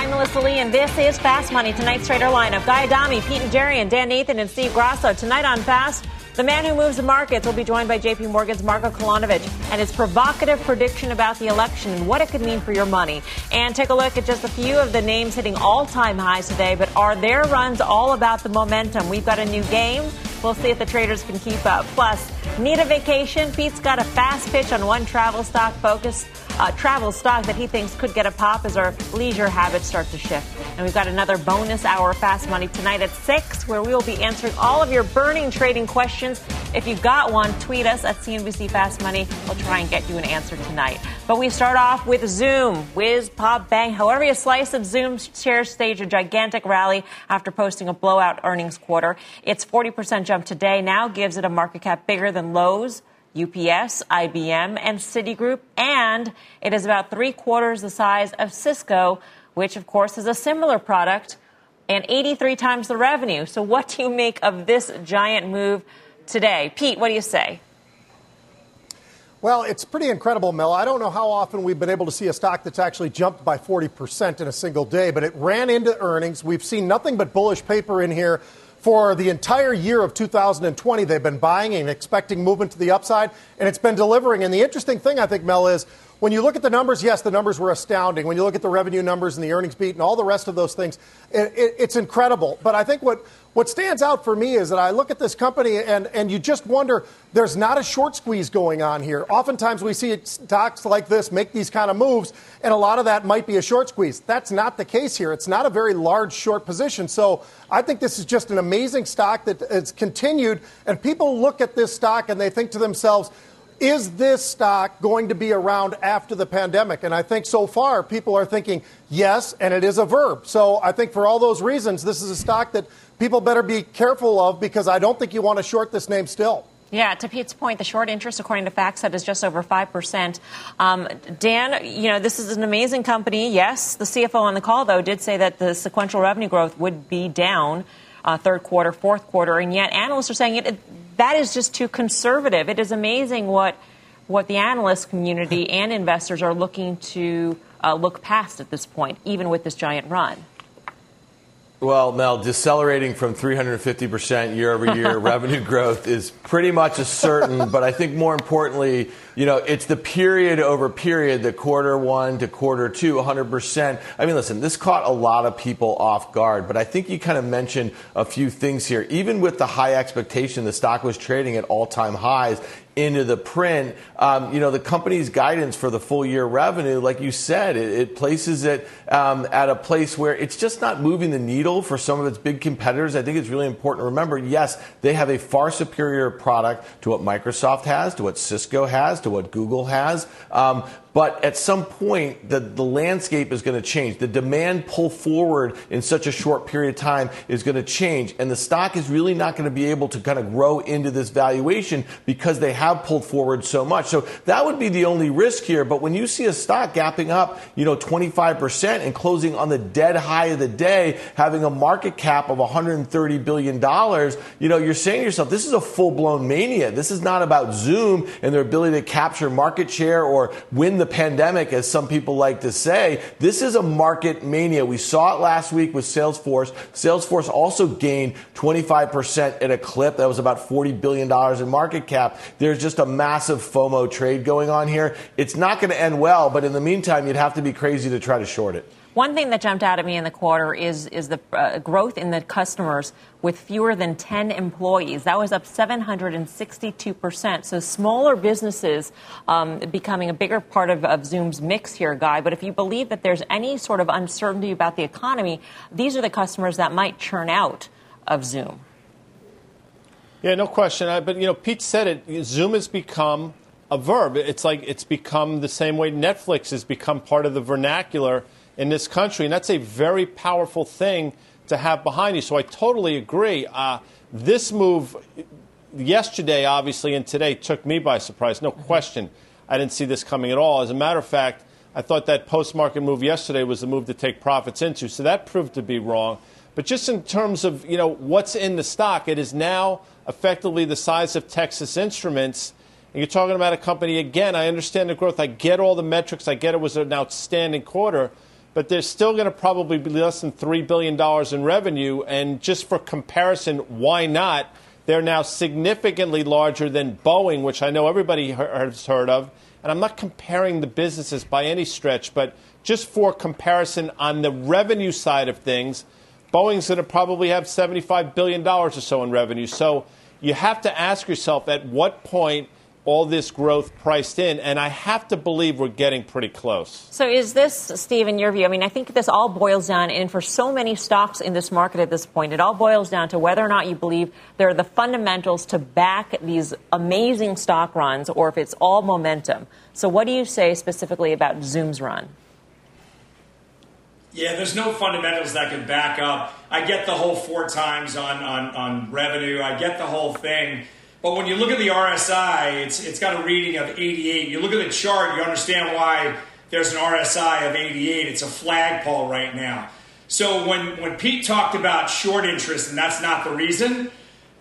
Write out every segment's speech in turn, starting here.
I'm Melissa Lee, and this is Fast Money. Tonight's trader lineup: Guy Adami, Pete Najarian, and Dan Nathan and Steve Grasso. Tonight on Fast. The man who moves the markets will be joined by JP Morgan's Marko Kolanovic and his provocative prediction about the election and what it could mean for your money. And take a look at just a few of the names hitting all time highs today, but are their runs all about the momentum? We've got a new game. We'll see if the traders can keep up. Plus, need a vacation? Pete's got a fast pitch on one travel stock focus uh, travel stock that he thinks could get a pop as our leisure habits start to shift. And we've got another bonus hour Fast Money tonight at 6, where we will be answering all of your burning trading questions. If you've got one, tweet us at CNBC Fast Money. We'll try and get you an answer tonight. But we start off with Zoom. Whiz, pop, bang. However you slice of Zoom shares staged a gigantic rally after posting a blowout earnings quarter. Its 40% jump today now gives it a market cap bigger than Lowe's, UPS, IBM, and Citigroup, and it is about three quarters the size of Cisco, which of course is a similar product and 83 times the revenue. So, what do you make of this giant move today? Pete, what do you say? Well, it's pretty incredible, Mel. I don't know how often we've been able to see a stock that's actually jumped by 40% in a single day, but it ran into earnings. We've seen nothing but bullish paper in here for the entire year of 2020, they've been buying and expecting movement to the upside, and it's been delivering. And the interesting thing, I think, Mel, is when you look at the numbers, yes, the numbers were astounding. When you look at the revenue numbers and the earnings beat and all the rest of those things, it, it, it's incredible. But I think what, what stands out for me is that I look at this company and, and you just wonder there's not a short squeeze going on here. Oftentimes we see stocks like this make these kind of moves, and a lot of that might be a short squeeze. That's not the case here. It's not a very large short position. So I think this is just an amazing stock that has continued, and people look at this stock and they think to themselves, is this stock going to be around after the pandemic? And I think so far people are thinking yes, and it is a verb. So I think for all those reasons, this is a stock that people better be careful of because I don't think you want to short this name still. Yeah, to Pete's point, the short interest, according to FactSet, is just over 5%. Um, Dan, you know, this is an amazing company. Yes, the CFO on the call, though, did say that the sequential revenue growth would be down uh, third quarter, fourth quarter, and yet analysts are saying it, it that is just too conservative. It is amazing what what the analyst community and investors are looking to uh, look past at this point, even with this giant run. Well, Mel, decelerating from 350% year over year revenue growth is pretty much a certain, but I think more importantly, you know, it's the period over period, the quarter one to quarter two, 100%. I mean, listen, this caught a lot of people off guard, but I think you kind of mentioned a few things here. Even with the high expectation, the stock was trading at all time highs into the print. Um, you know, the company's guidance for the full year revenue, like you said, it, it places it um, at a place where it's just not moving the needle for some of its big competitors. I think it's really important to remember yes, they have a far superior product to what Microsoft has, to what Cisco has, to what Google has. Um, but at some point, the, the landscape is going to change. The demand pull forward in such a short period of time is going to change. And the stock is really not going to be able to kind of grow into this valuation because they have pulled forward so much. So that would be the only risk here. But when you see a stock gapping up, you know, 25% and closing on the dead high of the day, having a market cap of $130 billion, you know, you're saying to yourself, this is a full blown mania. This is not about Zoom and their ability to capture market share or win the pandemic, as some people like to say. This is a market mania. We saw it last week with Salesforce. Salesforce also gained 25% at a clip. That was about $40 billion in market cap. There's just a massive FOMO trade going on here. It's not going to end well, but in the meantime, you'd have to be crazy to try to short it. One thing that jumped out at me in the quarter is is the uh, growth in the customers with fewer than 10 employees. That was up 762 percent. So smaller businesses um, becoming a bigger part of, of Zoom's mix here, Guy. But if you believe that there's any sort of uncertainty about the economy, these are the customers that might churn out of Zoom. Yeah, no question. I, but you know, Pete said it. Zoom has become a verb. It's like it's become the same way Netflix has become part of the vernacular in this country. And that's a very powerful thing to have behind you. So I totally agree. Uh, this move yesterday, obviously, and today took me by surprise. No question. I didn't see this coming at all. As a matter of fact, I thought that post market move yesterday was the move to take profits into. So that proved to be wrong. But just in terms of you know what's in the stock, it is now effectively the size of Texas Instruments. And you're talking about a company again. I understand the growth. I get all the metrics. I get it was an outstanding quarter. But they're still going to probably be less than $3 billion in revenue. And just for comparison, why not? They're now significantly larger than Boeing, which I know everybody has heard of. And I'm not comparing the businesses by any stretch, but just for comparison on the revenue side of things, Boeing's going to probably have $75 billion or so in revenue. So you have to ask yourself at what point – all this growth priced in, and I have to believe we're getting pretty close. So, is this, Steve, in your view? I mean, I think this all boils down, and for so many stocks in this market at this point, it all boils down to whether or not you believe there are the fundamentals to back these amazing stock runs, or if it's all momentum. So, what do you say specifically about Zoom's run? Yeah, there's no fundamentals that can back up. I get the whole four times on, on, on revenue. I get the whole thing. But when you look at the RSI, it's, it's got a reading of 88. You look at the chart, you understand why there's an RSI of 88. It's a flagpole right now. So when, when Pete talked about short interest, and that's not the reason,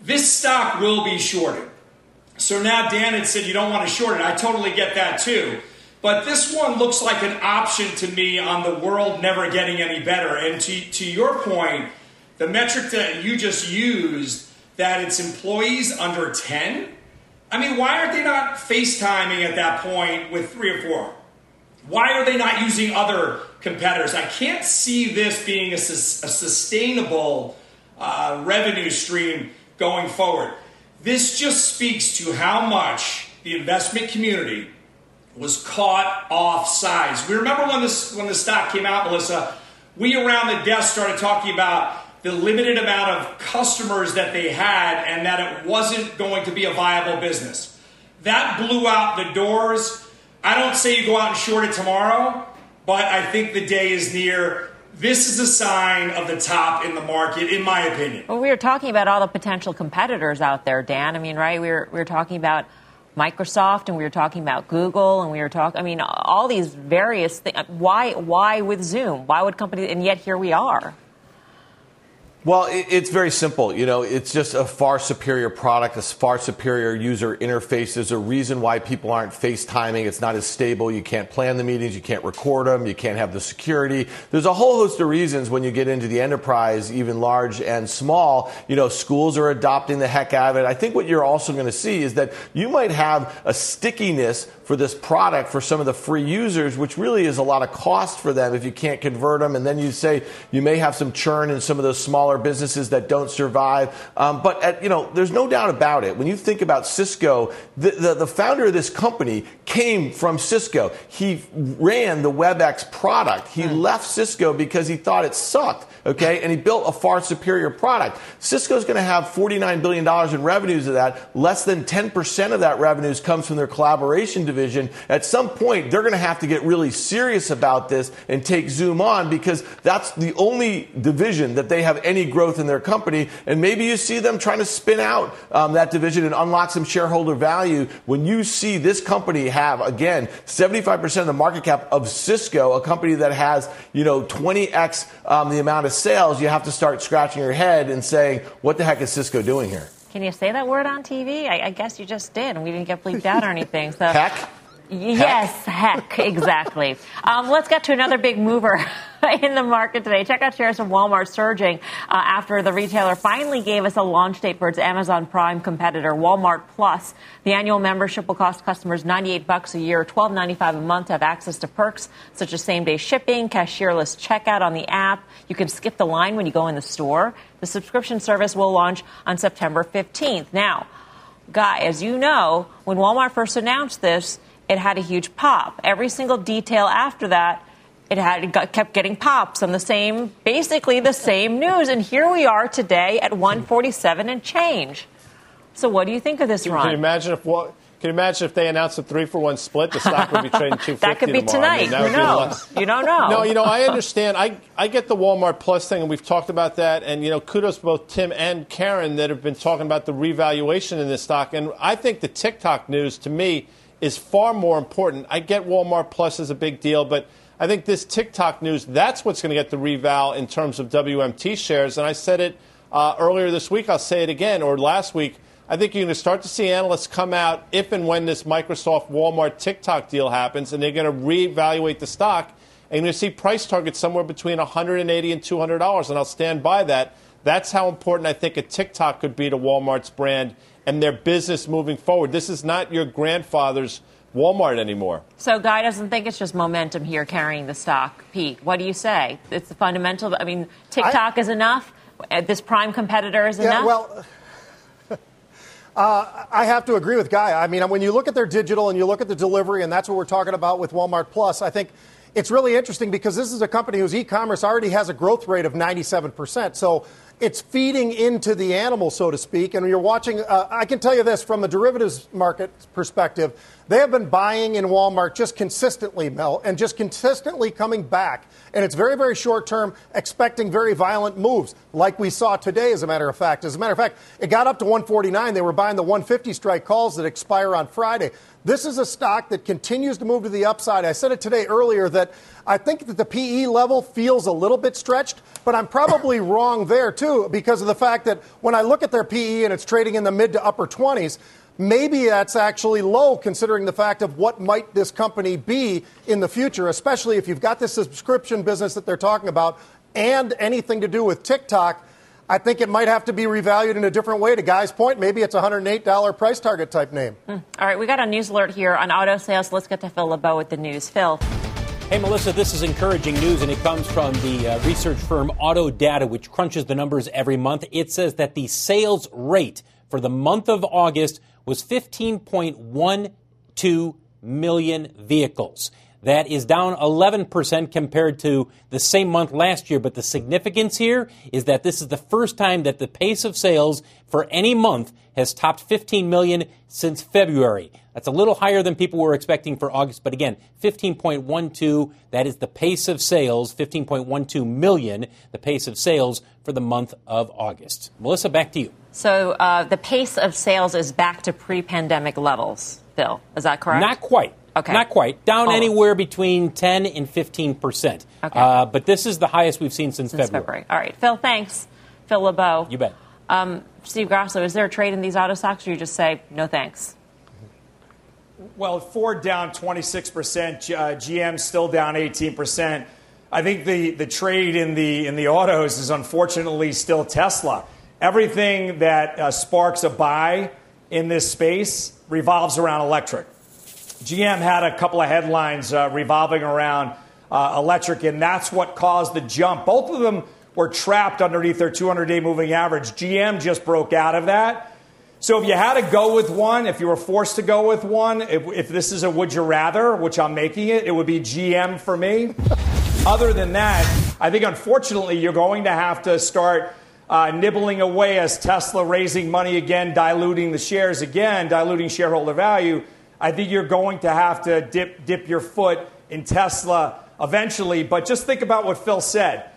this stock will be shorted. So now Dan had said you don't want to short it. I totally get that too. But this one looks like an option to me on the world never getting any better. And to, to your point, the metric that you just used that it's employees under 10? I mean, why aren't they not FaceTiming at that point with three or four? Why are they not using other competitors? I can't see this being a, a sustainable uh, revenue stream going forward. This just speaks to how much the investment community was caught off sides. We remember when this when the stock came out, Melissa. We around the desk started talking about the limited amount of customers that they had and that it wasn't going to be a viable business. That blew out the doors. I don't say you go out and short it tomorrow, but I think the day is near. This is a sign of the top in the market, in my opinion. Well, we were talking about all the potential competitors out there, Dan. I mean, right? We were, we were talking about Microsoft and we were talking about Google and we were talking, I mean, all these various things. Why, why with Zoom? Why would companies, and yet here we are. Well, it's very simple. You know, it's just a far superior product, a far superior user interface. There's a reason why people aren't FaceTiming. It's not as stable. You can't plan the meetings. You can't record them. You can't have the security. There's a whole host of reasons when you get into the enterprise, even large and small. You know, schools are adopting the heck out of it. I think what you're also going to see is that you might have a stickiness for this product for some of the free users, which really is a lot of cost for them if you can't convert them. And then you say you may have some churn in some of those smaller businesses that don't survive. Um, but at, you know, there's no doubt about it. When you think about Cisco, the, the, the founder of this company came from Cisco. He ran the WebEx product. He mm. left Cisco because he thought it sucked okay? And he built a far superior product. Cisco's going to have $49 billion in revenues of that. Less than 10% of that revenues comes from their collaboration division. At some point, they're going to have to get really serious about this and take Zoom on because that's the only division that they have any growth in their company. And maybe you see them trying to spin out um, that division and unlock some shareholder value when you see this company have, again, 75% of the market cap of Cisco, a company that has, you know, 20x um, the amount of sales, you have to start scratching your head and saying, what the heck is Cisco doing here? Can you say that word on TV? I, I guess you just did, and we didn't get bleeped out or anything. So. Heck? Yes, heck, exactly. um, let's get to another big mover in the market today. Check out shares of Walmart surging uh, after the retailer finally gave us a launch date for its Amazon Prime competitor, Walmart Plus. The annual membership will cost customers 98 bucks a year, 12.95 a month to have access to perks such as same-day shipping, cashierless checkout on the app. You can skip the line when you go in the store. The subscription service will launch on September 15th. Now, Guy, as you know, when Walmart first announced this, it had a huge pop. Every single detail after that, it had it got, kept getting pops on the same, basically the same news. And here we are today at 147 and change. So what do you think of this run? Can you imagine if what? Can you imagine if they announced a three for one split? The stock would be trading two fifty. that could be tomorrow. tonight. I mean? You don't know. No, you know, I understand. I I get the Walmart Plus thing, and we've talked about that. And you know, kudos to both Tim and Karen that have been talking about the revaluation in this stock. And I think the TikTok news to me is far more important. I get Walmart Plus is a big deal, but I think this TikTok news, that's what's going to get the reval in terms of WMT shares. And I said it uh, earlier this week, I'll say it again, or last week. I think you're going to start to see analysts come out if and when this Microsoft Walmart TikTok deal happens, and they're going to reevaluate the stock. and you're going to see price targets somewhere between 180 and 200 dollars, and I'll stand by that. That's how important I think a TikTok could be to Walmart's brand and their business moving forward. This is not your grandfather's Walmart anymore. So Guy doesn't think it's just momentum here carrying the stock. Pete, what do you say? It's the fundamental. I mean, TikTok I, is enough. Uh, this prime competitor is yeah, enough. Well. Uh, I have to agree with Guy. I mean, when you look at their digital and you look at the delivery, and that's what we're talking about with Walmart Plus, I think it's really interesting because this is a company whose e commerce already has a growth rate of 97%. So it's feeding into the animal, so to speak. And you're watching, uh, I can tell you this from a derivatives market perspective, they have been buying in Walmart just consistently, Mel, and just consistently coming back. And it's very, very short term, expecting very violent moves, like we saw today, as a matter of fact. As a matter of fact, it got up to 149. They were buying the 150 strike calls that expire on Friday. This is a stock that continues to move to the upside. I said it today earlier that I think that the PE level feels a little bit stretched, but I'm probably wrong there too because of the fact that when I look at their PE and it's trading in the mid to upper 20s, maybe that's actually low considering the fact of what might this company be in the future, especially if you've got this subscription business that they're talking about and anything to do with TikTok. I think it might have to be revalued in a different way. To Guy's point, maybe it's a $108 price target type name. Mm. All right, we got a news alert here on auto sales. Let's get to Phil LeBeau with the news. Phil. Hey, Melissa, this is encouraging news, and it comes from the uh, research firm AutoData, which crunches the numbers every month. It says that the sales rate for the month of August was 15.12 million vehicles. That is down 11% compared to the same month last year. But the significance here is that this is the first time that the pace of sales for any month has topped 15 million since February. That's a little higher than people were expecting for August. But again, 15.12, that is the pace of sales, 15.12 million, the pace of sales for the month of August. Melissa, back to you. So uh, the pace of sales is back to pre pandemic levels, Phil. Is that correct? Not quite. Okay. Not quite. Down oh. anywhere between 10 and 15 percent. Okay. Uh, but this is the highest we've seen since, since February. February. All right. Phil, thanks. Phil LeBeau. You bet. Um, Steve Grasso, is there a trade in these auto stocks or you just say no thanks? Well, Ford down 26%, uh, GM still down 18%. I think the, the trade in the, in the autos is unfortunately still Tesla. Everything that uh, sparks a buy in this space revolves around electric. GM had a couple of headlines uh, revolving around uh, electric, and that's what caused the jump. Both of them were trapped underneath their 200 day moving average. GM just broke out of that. So if you had to go with one, if you were forced to go with one, if, if this is a would you rather, which I'm making it, it would be GM for me. Other than that, I think unfortunately you're going to have to start uh, nibbling away as Tesla raising money again, diluting the shares again, diluting shareholder value. I think you're going to have to dip, dip your foot in Tesla eventually. But just think about what Phil said.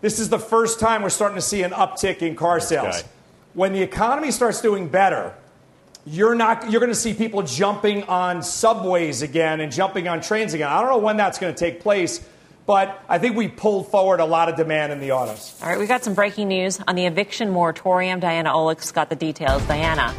This is the first time we're starting to see an uptick in car sales. When the economy starts doing better, you're not you're going to see people jumping on subways again and jumping on trains again. I don't know when that's going to take place, but I think we pulled forward a lot of demand in the autos. All right, we got some breaking news on the eviction moratorium. Diana Olick's got the details. Diana.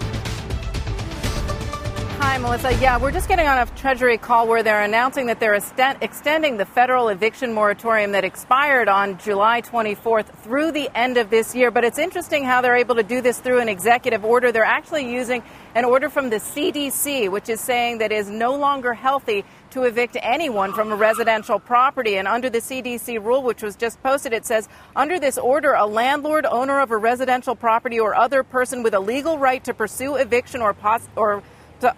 Hi, Melissa. Yeah, we're just getting on a Treasury call where they're announcing that they're extending the federal eviction moratorium that expired on July 24th through the end of this year. But it's interesting how they're able to do this through an executive order. They're actually using an order from the CDC, which is saying that it is no longer healthy to evict anyone from a residential property. And under the CDC rule, which was just posted, it says under this order, a landlord, owner of a residential property, or other person with a legal right to pursue eviction or, pos- or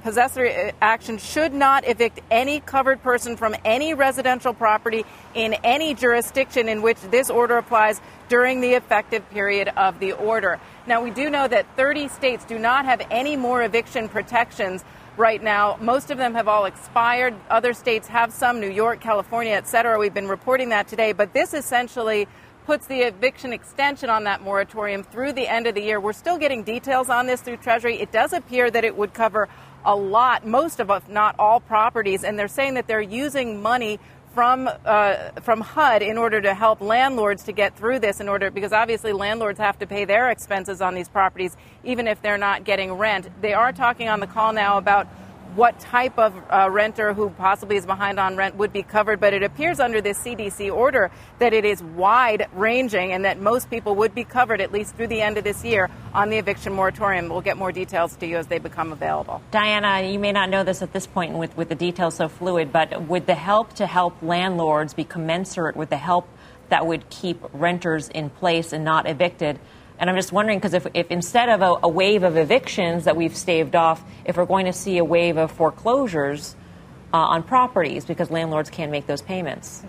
possessory uh, action should not evict any covered person from any residential property in any jurisdiction in which this order applies during the effective period of the order. Now, we do know that 30 states do not have any more eviction protections right now. Most of them have all expired. Other states have some, New York, California, et cetera. We've been reporting that today, but this essentially puts the eviction extension on that moratorium through the end of the year. We're still getting details on this through Treasury. It does appear that it would cover a lot, most of, if not all, properties, and they're saying that they're using money from uh, from HUD in order to help landlords to get through this. In order because obviously landlords have to pay their expenses on these properties, even if they're not getting rent. They are talking on the call now about what type of uh, renter who possibly is behind on rent would be covered, but it appears under this CDC order that it is wide ranging and that most people would be covered at least through the end of this year on the eviction moratorium. We'll get more details to you as they become available. Diana, you may not know this at this point with, with the details so fluid, but would the help to help landlords be commensurate with the help that would keep renters in place and not evicted? And I'm just wondering because if, if instead of a, a, wave of evictions that we've staved off, if we're going to see a wave of foreclosures uh, on properties because landlords can't make those payments.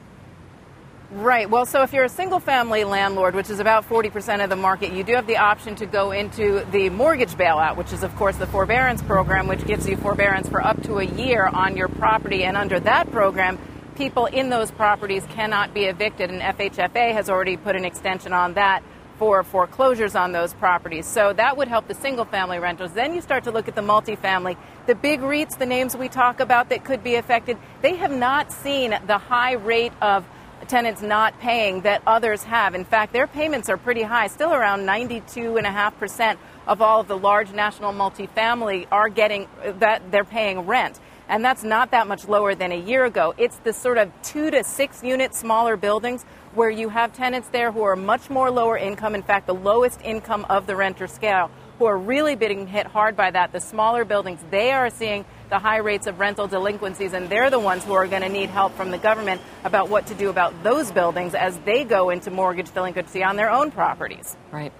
Right. Well, so if you're a single family landlord, which is about 40% of the market, you do have the option to go into the mortgage bailout, which is, of course, the forbearance program, which gives you forbearance for up to a year on your property. And under that program, people in those properties cannot be evicted. And FHFA has already put an extension on that for foreclosures on those properties. So that would help the single family renters. Then you start to look at the multifamily. The big REITs, the names we talk about that could be affected, they have not seen the high rate of tenants not paying that others have. In fact, their payments are pretty high, still around 92.5% of all of the large national multifamily are getting that they're paying rent. And that's not that much lower than a year ago. It's the sort of two to six unit smaller buildings where you have tenants there who are much more lower income, in fact, the lowest income of the renter scale, who are really being hit hard by that. The smaller buildings, they are seeing the high rates of rental delinquencies, and they're the ones who are going to need help from the government about what to do about those buildings as they go into mortgage delinquency on their own properties. Right.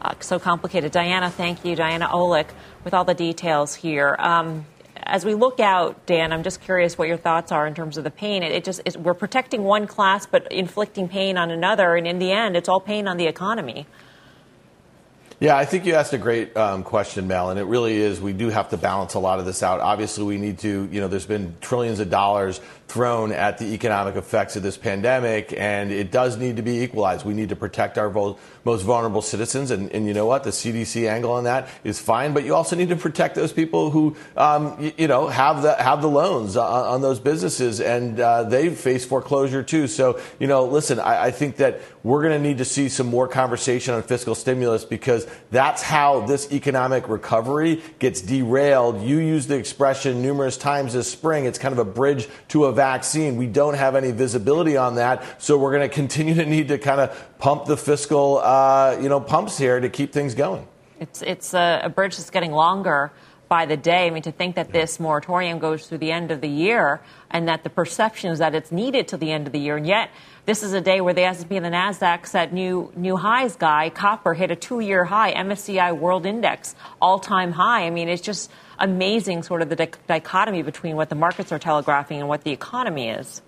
Uh, so complicated. Diana, thank you. Diana Olick with all the details here. Um, as we look out, Dan, I'm just curious what your thoughts are in terms of the pain. It, it just it, we're protecting one class but inflicting pain on another, and in the end, it's all pain on the economy. Yeah, I think you asked a great um, question, Mel, and it really is. We do have to balance a lot of this out. Obviously, we need to, you know, there's been trillions of dollars thrown at the economic effects of this pandemic, and it does need to be equalized. We need to protect our most vulnerable citizens, and, and, you know what? The CDC angle on that is fine, but you also need to protect those people who, um, you, you, know, have the have the loans on, on those businesses, and uh, they face foreclosure too. So, you know, listen, I, I think that we're going to need to see some more conversation on fiscal stimulus because that's how this economic recovery gets derailed. You used the expression numerous times this spring. It's kind of a bridge to a vaccine. We don't have any visibility on that, so we're going to continue to need to kind of pump the fiscal, uh, you know, pumps here to keep things going. It's it's a, a bridge that's getting longer by the day. I mean, to think that this moratorium goes through the end of the year and that the perception is that it's needed till the end of the year, and yet this is a day where the S&P and the Nasdaq set new new highs. Guy copper hit a two-year high, MSCI World Index all-time high. I mean, it's just amazing, sort of the dichotomy between what the markets are telegraphing and what the economy is.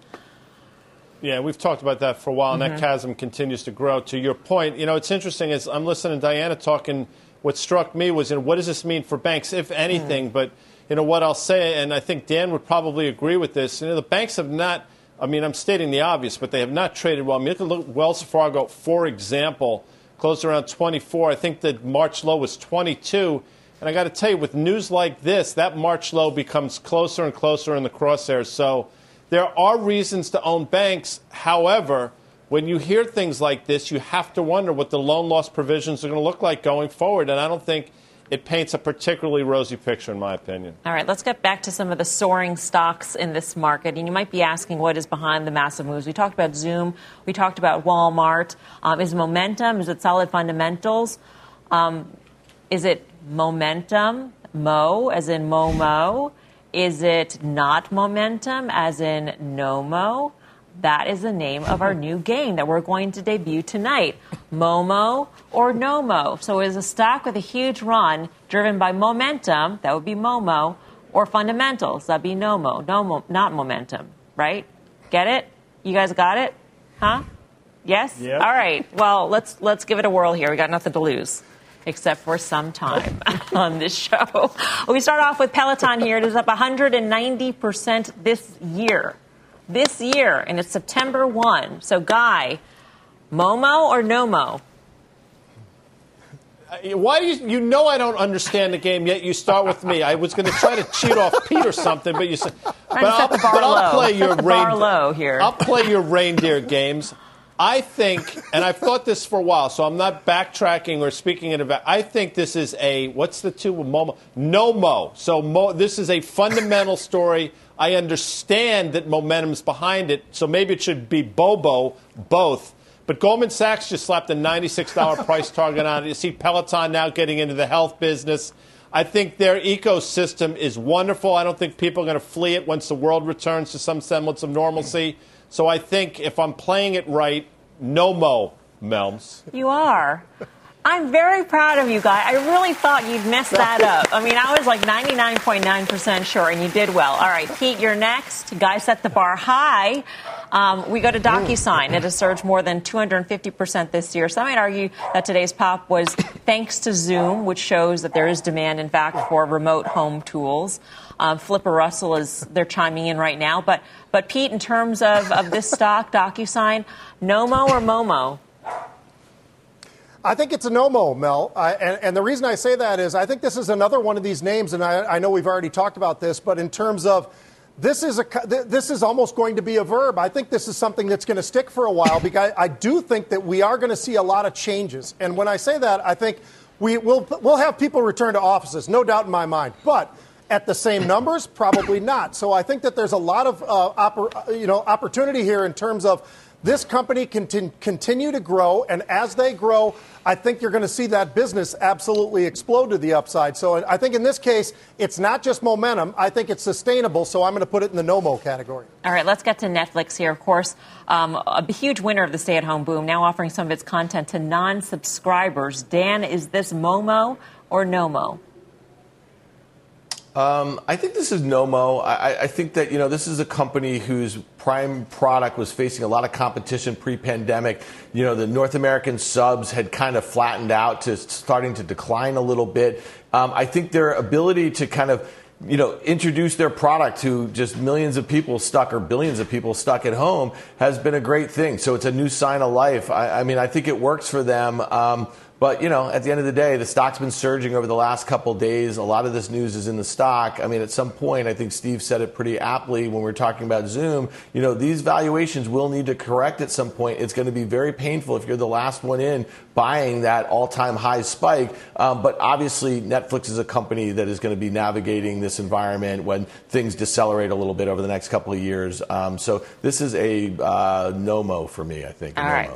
Yeah, we've talked about that for a while, and mm-hmm. that chasm continues to grow. To your point, you know, it's interesting as I'm listening to Diana talking. What struck me was, you know, what does this mean for banks, if anything? Mm. But you know what I'll say, and I think Dan would probably agree with this. You know, the banks have not. I mean, I'm stating the obvious, but they have not traded well. I mean, look at Wells Fargo, for example, closed around 24. I think the March low was 22. And I got to tell you, with news like this, that March low becomes closer and closer in the crosshairs. So there are reasons to own banks. However, when you hear things like this, you have to wonder what the loan loss provisions are going to look like going forward. And I don't think it paints a particularly rosy picture, in my opinion. All right, let's get back to some of the soaring stocks in this market. And you might be asking what is behind the massive moves. We talked about Zoom, we talked about Walmart. Um, is momentum? Is it solid fundamentals? Um, is it momentum? Mo, as in Momo? Is it not momentum, as in Nomo? That is the name of our new game that we're going to debut tonight. Momo or Nomo. So it is a stock with a huge run driven by momentum, that would be Momo, or fundamentals, that'd be Nomo. No, not momentum, right? Get it? You guys got it? Huh? Yes? Yep. All right. Well, let's let's give it a whirl here. We got nothing to lose except for some time on this show. We start off with Peloton here. It is up 190% this year this year, and it's September 1. So, Guy, Momo or Nomo? Why do you, you know I don't understand the game yet? You start with me. I was going to try to cheat off Pete or something, but you said, but I'll, but I'll, play your reindeer. here. I'll play your reindeer games. I think, and I've thought this for a while, so I'm not backtracking or speaking in about. I think this is a what's the two Momo no mo. So mo, this is a fundamental story. I understand that momentum's behind it, so maybe it should be Bobo both. But Goldman Sachs just slapped a $96 price target on it. You see Peloton now getting into the health business. I think their ecosystem is wonderful. I don't think people are going to flee it once the world returns to some semblance of normalcy. So I think if I'm playing it right, no mo, Melms. You are. I'm very proud of you guys. I really thought you'd mess that up. I mean, I was like 99.9% sure, and you did well. All right, Pete, you're next. Guys set the bar high. Um, we go to DocuSign. It has surged more than 250% this year. Some might argue that today's pop was thanks to Zoom, which shows that there is demand, in fact, for remote home tools. Um, Flipper Russell is they're chiming in right now. But but Pete, in terms of, of this stock, DocuSign, Nomo or Momo? I think it's a no-mo, Mel. I, and, and, the reason I say that is I think this is another one of these names, and I, I know we've already talked about this, but in terms of this is a this is almost going to be a verb. I think this is something that's going to stick for a while because I, I do think that we are going to see a lot of changes. And when I say that, I think we will we'll have people return to offices, no doubt in my mind. But at the same numbers? Probably not. So I think that there's a lot of uh, oppor- you know opportunity here in terms of this company can t- continue to grow, and as they grow, I think you're going to see that business absolutely explode to the upside. So I think in this case, it's not just momentum. I think it's sustainable. So I'm going to put it in the no-mo category. All right, let's get to Netflix here. Of course, um, a huge winner of the stay-at-home boom, now offering some of its content to non-subscribers. Dan, is this Momo or No-mo? Um, I think this is Nomo. I, I, think that you know this is a company whose prime product was facing a lot of competition pre-pandemic. You know the North American subs had kind of flattened out to starting to decline a little bit. Um, I think their ability to kind of you know, introduce their product to just millions of people stuck or billions of people stuck at home has been a great thing. So it's a new sign of life. I, I mean, I think it works for them. Um, but, you know, at the end of the day, the stock's been surging over the last couple days. A lot of this news is in the stock. I mean, at some point, I think Steve said it pretty aptly when we are talking about Zoom. You know, these valuations will need to correct at some point. It's going to be very painful if you're the last one in buying that all time high spike. Um, but obviously, Netflix is a company that is going to be navigating this environment when things decelerate a little bit over the next couple of years. Um, so this is a uh, no mo for me, I think. All right.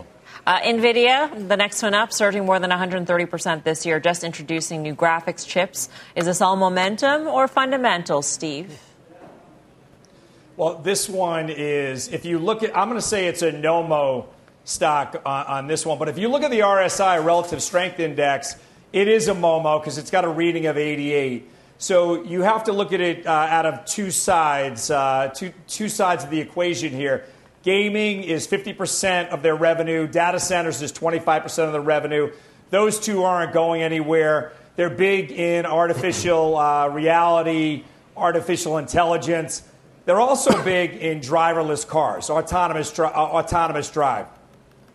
Uh, NVIDIA, the next one up, surging more than 130% this year, just introducing new graphics chips. Is this all momentum or fundamentals, Steve? Well, this one is, if you look at, I'm going to say it's a NOMO stock on, on this one, but if you look at the RSI, Relative Strength Index, it is a MOMO because it's got a reading of 88. So you have to look at it uh, out of two sides, uh, two, two sides of the equation here. Gaming is 50% of their revenue. Data centers is 25% of the revenue. Those two aren't going anywhere. They're big in artificial uh, reality, artificial intelligence. They're also big in driverless cars, autonomous, uh, autonomous drive.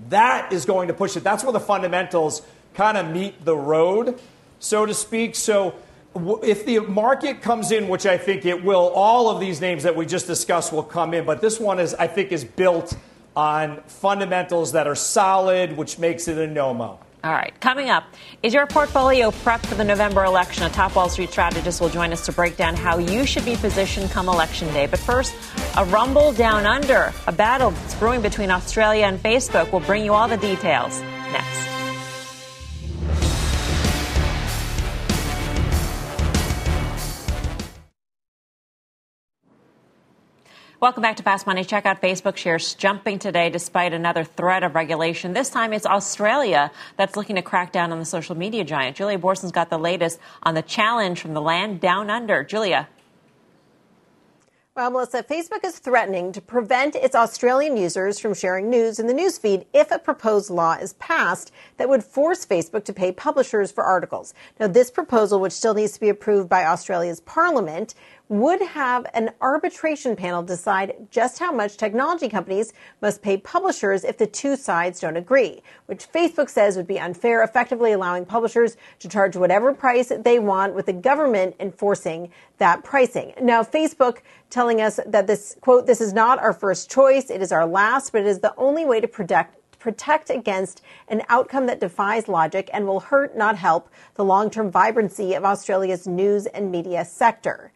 That is going to push it. That's where the fundamentals kind of meet the road, so to speak. So if the market comes in, which I think it will, all of these names that we just discussed will come in. But this one is, I think, is built on fundamentals that are solid, which makes it a no-mo. All right, coming up, is your portfolio prepped for the November election? A top Wall Street strategist will join us to break down how you should be positioned come election day. But first, a rumble down under, a battle that's brewing between Australia and Facebook. We'll bring you all the details next. Welcome back to Fast Money. Check out Facebook shares jumping today despite another threat of regulation. This time it's Australia that's looking to crack down on the social media giant. Julia Boorstin's got the latest on the challenge from the land down under. Julia. Well, Melissa, Facebook is threatening to prevent its Australian users from sharing news in the newsfeed if a proposed law is passed that would force Facebook to pay publishers for articles. Now, this proposal, which still needs to be approved by Australia's parliament, would have an arbitration panel decide just how much technology companies must pay publishers if the two sides don't agree, which Facebook says would be unfair, effectively allowing publishers to charge whatever price they want with the government enforcing that pricing. Now, Facebook telling us that this quote, this is not our first choice. It is our last, but it is the only way to protect protect against an outcome that defies logic and will hurt, not help, the long term vibrancy of Australia's news and media sector.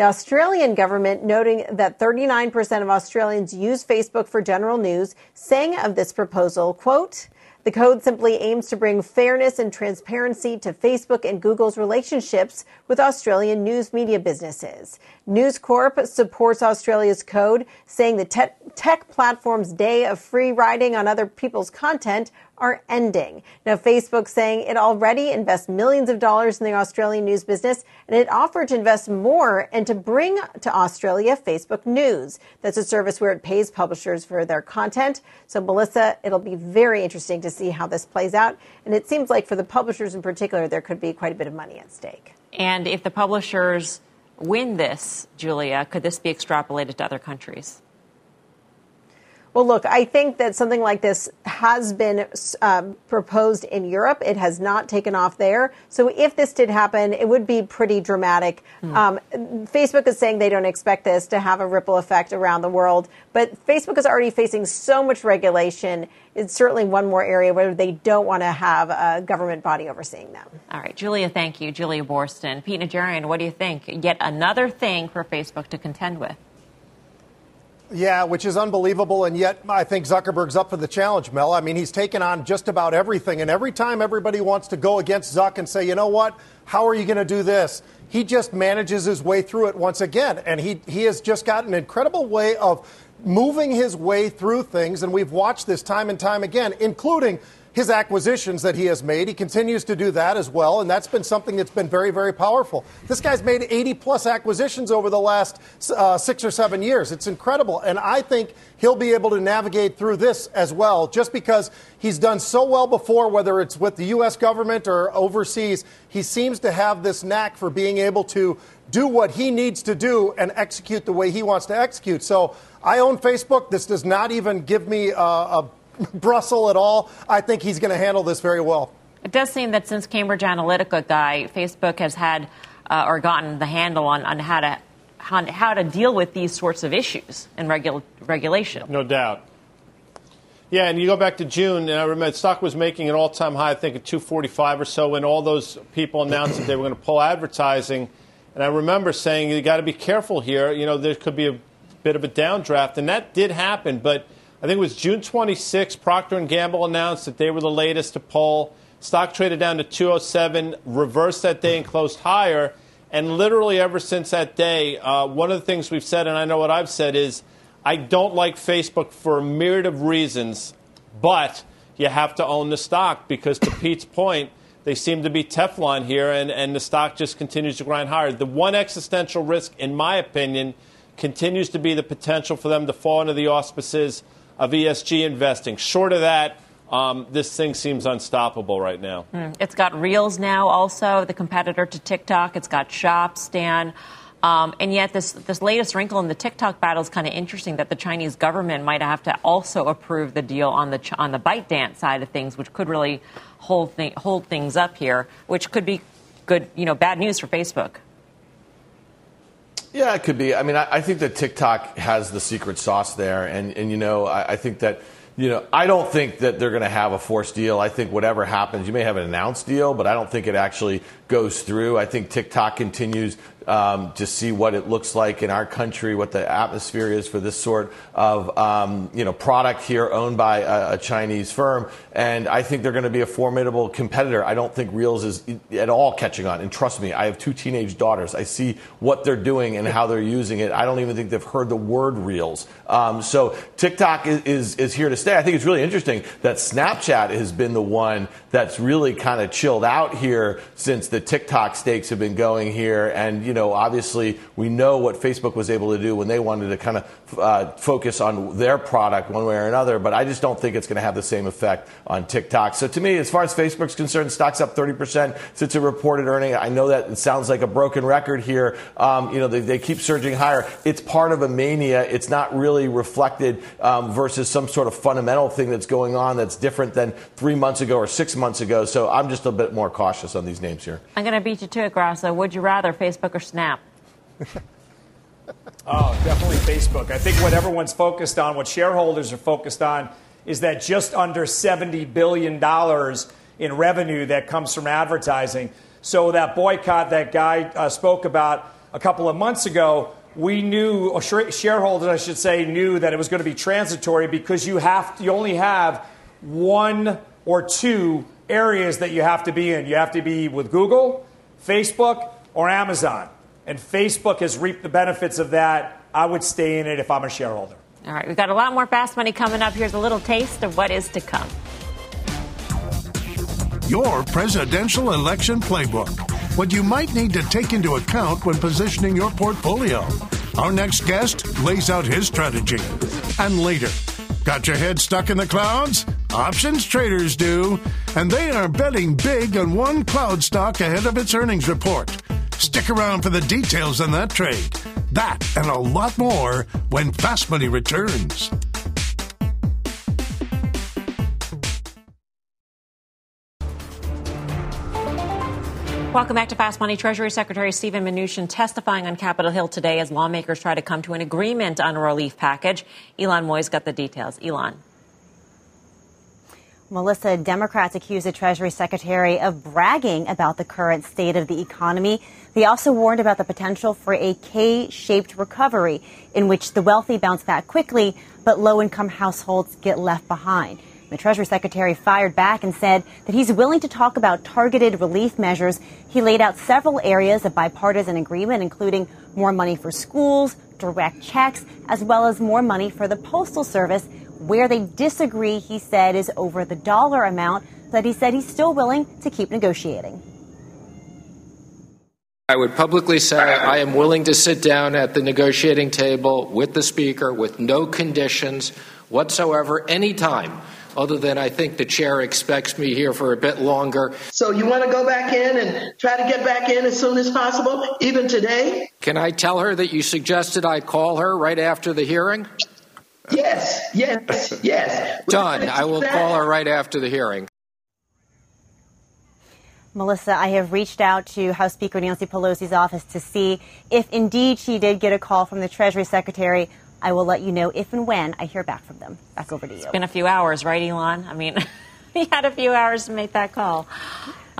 The Australian government noting that 39% of Australians use Facebook for general news, saying of this proposal, quote, the code simply aims to bring fairness and transparency to Facebook and Google's relationships with Australian news media businesses. News Corp supports Australia's code, saying the te- tech platform's day of free riding on other people's content are ending. Now, Facebook saying it already invests millions of dollars in the Australian news business, and it offered to invest more and to bring to Australia Facebook News. That's a service where it pays publishers for their content. So, Melissa, it'll be very interesting to see how this plays out. And it seems like for the publishers in particular, there could be quite a bit of money at stake. And if the publishers win this, Julia, could this be extrapolated to other countries? Well, look, I think that something like this has been um, proposed in Europe. It has not taken off there. So if this did happen, it would be pretty dramatic. Mm. Um, Facebook is saying they don't expect this to have a ripple effect around the world, but Facebook is already facing so much regulation. It's certainly one more area where they don't want to have a government body overseeing them. All right, Julia, thank you. Julia Boorstin. Pete Najarian, what do you think? Yet another thing for Facebook to contend with. Yeah, which is unbelievable. And yet, I think Zuckerberg's up for the challenge, Mel. I mean, he's taken on just about everything. And every time everybody wants to go against Zuck and say, you know what, how are you going to do this? He just manages his way through it once again. And he, he has just got an incredible way of moving his way through things. And we've watched this time and time again, including his acquisitions that he has made. He continues to do that as well, and that's been something that's been very, very powerful. This guy's made 80 plus acquisitions over the last uh, six or seven years. It's incredible, and I think he'll be able to navigate through this as well, just because he's done so well before, whether it's with the U.S. government or overseas. He seems to have this knack for being able to do what he needs to do and execute the way he wants to execute. So I own Facebook. This does not even give me a, a Brussels at all. I think he's going to handle this very well. It does seem that since Cambridge Analytica guy, Facebook has had uh, or gotten the handle on, on how to how, how to deal with these sorts of issues and regul- regulation. No doubt. Yeah, and you go back to June, and I remember stock was making an all-time high, I think at 245 or so, when all those people announced that they were going to pull advertising. And I remember saying, you got to be careful here. You know, there could be a bit of a downdraft, and that did happen. But I think it was June 26. Procter and Gamble announced that they were the latest to pull. Stock traded down to 207, reversed that day and closed higher. And literally ever since that day, uh, one of the things we've said, and I know what I've said, is I don't like Facebook for a myriad of reasons, but you have to own the stock because, to Pete's point, they seem to be Teflon here, and, and the stock just continues to grind higher. The one existential risk, in my opinion, continues to be the potential for them to fall under the auspices of ESG investing. Short of that, um, this thing seems unstoppable right now. Mm. It's got Reels now, also the competitor to TikTok. It's got Shops, Dan. Um, and yet, this, this latest wrinkle in the TikTok battle is kind of interesting that the Chinese government might have to also approve the deal on the on the ByteDance side of things, which could really hold hold things up here, which could be good, you know, bad news for Facebook. Yeah, it could be. I mean, I, I, think that TikTok has the secret sauce there, and and you know, I, I think that. You know, I don't think that they're going to have a forced deal. I think whatever happens, you may have an announced deal, but I don't think it actually goes through. I think TikTok continues um, to see what it looks like in our country, what the atmosphere is for this sort of um, you know product here owned by a, a, Chinese firm. And I think they're going to be a formidable competitor. I don't think Reels is at all catching on. And trust me, I have two teenage daughters. I see what they're doing and how they're using it. I don't even think they've heard the word Reels. Um, so TikTok is, is, is here to stay. I think it's really interesting that Snapchat has been the one that's really kind of chilled out here since the TikTok stakes have been going here. And you know, obviously, we know what Facebook was able to do when they wanted to kind of uh, focus on their product one way or another. But I just don't think it's going to have the same effect on TikTok. So to me, as far as Facebook's concerned, stock's up 30% since it reported earning. I know that it sounds like a broken record here. Um, you know, they, they, keep surging higher. It's part of a mania. It's not really reflected um, versus some sort of fundamental thing that's going on that's different than three months ago or six months ago. So I'm just a bit more cautious on these names here. I'm going to beat you to it, Grasso. Would you rather Facebook or Snap? oh, definitely Facebook. I think what everyone's focused on, what shareholders are focused on, is that just under $70 billion in revenue that comes from advertising. So that boycott that Guy uh, spoke about a couple of months ago, we knew, or shareholders, I should say, knew that it was going to be transitory because you have, you only have one or two areas that you have to be in. You have to be with Google, Facebook, or Amazon. And Facebook has reaped the benefits of that. I would stay in it if I'm a shareholder. All right, we've got a lot more fast money coming up. Here's a little taste of what is to come. Your presidential election playbook. What you might need to take into account when positioning your portfolio. Our next guest lays out his strategy. And later, got your head stuck in the clouds? Options traders do. And they are betting big on one cloud stock ahead of its earnings report. Stick around for the details on that trade. That and a lot more when Fast Money returns. Welcome back to Fast Money. Treasury Secretary Steven Mnuchin testifying on Capitol Hill today as lawmakers try to come to an agreement on a relief package. Ylan Mui's got the details. Ylan. Melissa, Democrats accuse the Treasury Secretary of bragging about the current state of the economy. They also warned about the potential for a K shaped recovery in which the wealthy bounce back quickly, but low income households get left behind. The Treasury Secretary fired back and said that he's willing to talk about targeted relief measures. He laid out several areas of bipartisan agreement, including more money for schools, direct checks, as well as more money for the Postal Service where they disagree, he said, is over the dollar amount, but he said he's still willing to keep negotiating. I would publicly say I am willing to sit down at the negotiating table with the Speaker with no conditions whatsoever, anytime, other than I think the chair expects me here for a bit longer. So you want to go back in and try to get back in as soon as possible, even today? Can I tell her that you suggested I call her right after the hearing? Yes, yes, yes. Done. I will call her right after the hearing. Melissa, I have reached out to House Speaker Nancy Pelosi's office to see if indeed she did get a call from the Treasury Secretary. I will let you know if and when I hear back from them. Back over to you. It's been a few hours, right, Ylan? I mean, he had a few hours to make that call.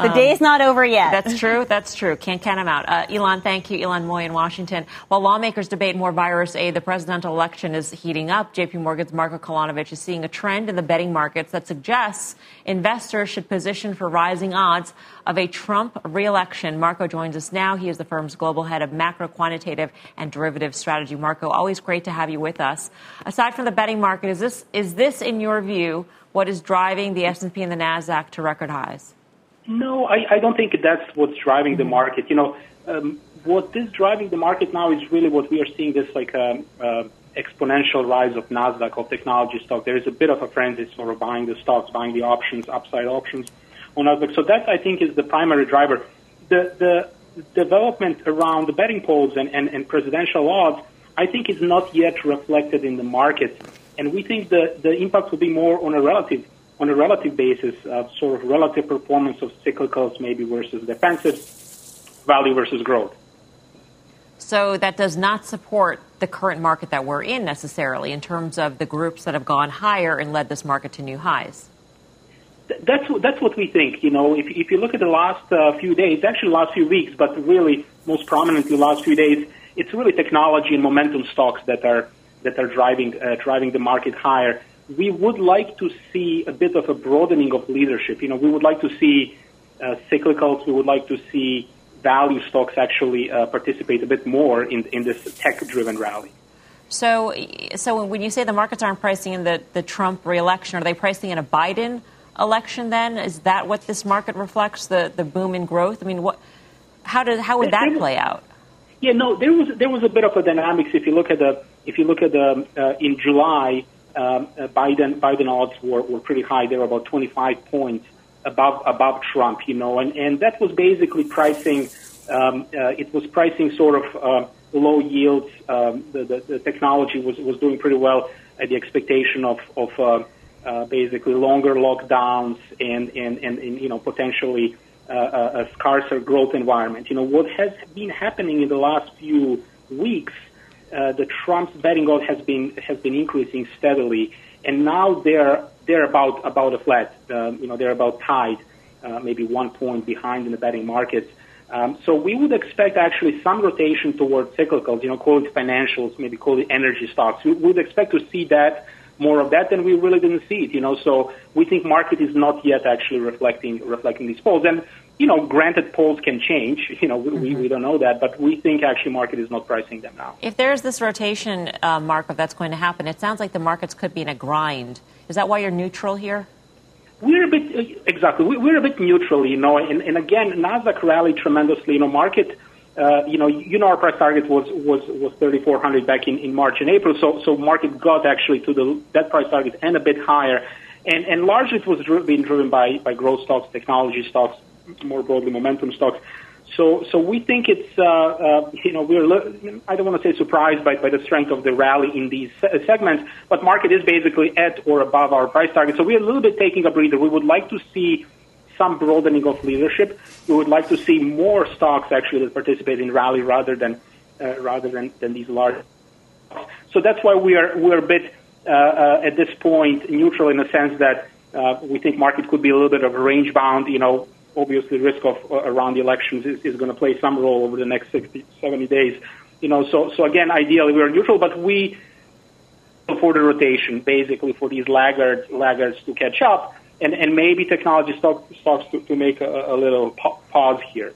The um, day's not over yet. That's true. That's true. Can't count them out. Uh, Ylan, thank you. Ylan Mui in Washington. While lawmakers debate more virus aid, the presidential election is heating up. JP Morgan's Marco Kolanovic is seeing a trend in the betting markets that suggests investors should position for rising odds of a Trump reelection. Marco joins us now. He is the firm's global head of macro quantitative and derivative strategy. Marco, always great to have you with us. Aside from the betting market, is this, is this in your view, what is driving the S&P and the Nasdaq to record highs? No, I, I don't think that's what's driving the market. You know, um, what is driving the market now is really what we are seeing this like um, uh, exponential rise of Nasdaq of technology stock. There is a bit of a frenzy sort of buying the stocks, buying the options, upside options on Nasdaq. So that I think is the primary driver. The the development around the betting polls and, and, and presidential odds, I think, is not yet reflected in the market, and we think the the impact will be more on a relative on a relative basis, uh, sort of relative performance of cyclicals maybe versus defensive, value versus growth. So that does not support the current market that we're in necessarily in terms of the groups that have gone higher and led this market to new highs. That's that's what we think. You know, if if you look at the last uh, few days, actually last few weeks, but really most prominently last few days, it's really technology and momentum stocks that are that are driving uh, driving the market higher we would like to see a bit of a broadening of leadership. You know, we would like to see uh, cyclicals. We would like to see value stocks actually uh, participate a bit more in, in this tech-driven rally. So, so when you say the markets aren't pricing in the, the Trump reelection, are they pricing in a Biden election? Then is that what this market reflects? The the boom in growth. I mean, what? How did how would that play out? Yeah, no, there was there was a bit of a dynamics. If you look at the if you look at the uh, in July, um, uh, Biden Biden odds were, were pretty high. They were about 25 points above above Trump, you know, and and that was basically pricing. Um, uh, it was pricing sort of uh, low yields. Um, the, the, the technology was was doing pretty well at the expectation of of uh, uh, basically longer lockdowns and and and, and you know potentially uh, a, a scarcer growth environment. You know what has been happening in the last few weeks uh, the Trump's betting odds has been has been increasing steadily, and now they're they're about about a flat. Um, you know, they're about tied, uh, maybe one point behind in the betting markets. Um, so we would expect actually some rotation towards cyclicals. You know, call it financials, maybe call it energy stocks. We would expect to see that more of that, than we really didn't see it. You know, so we think market is not yet actually reflecting reflecting these polls. And you know, granted, polls can change. You know, we, mm-hmm. we don't know that, but we think actually market is not pricing them now. If there's this rotation, uh, Marco, that's going to happen, it sounds like the markets could be in a grind. Is that why you're neutral here? We're a bit exactly. We're a bit neutral, you know, and, and again, Nasdaq rallied tremendously. You know, market. Uh, you know, you know, our price target was was was 3,400 back in, in March and April. So so market got actually to the that price target and a bit higher, and and largely it was being driven by by growth stocks, technology stocks, more broadly momentum stocks. So, so we think it's, uh, uh, you know, we're, I don't want to say surprised by, by the strength of the rally in these segments, but market is basically at or above our price target. So we're a little bit taking a breather. We would like to see some broadening of leadership. We would like to see more stocks actually that participate in rally rather than, uh, rather than, than these large. So that's why we are, we're a bit, uh, uh, at this point neutral in the sense that, uh, we think market could be a little bit of range bound, you know, obviously risk of uh, around the elections is, is going to play some role over the next 60, 70 days. You know, so so again, ideally we are neutral, but we for the rotation, basically for these laggards laggards to catch up, and and maybe technology stock, stocks to, to make a, a little pause here.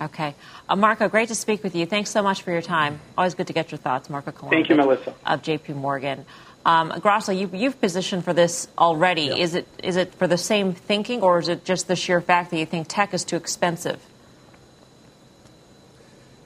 Okay. Uh, Marco, great to speak with you. Thanks so much for your time. Always good to get your thoughts, Marco Kolanovic. Thank you, Melissa. Of JP Morgan. Um, Grasso, you, you've positioned for this already. Yeah. Is it is it for the same thinking, or is it just the sheer fact that you think tech is too expensive?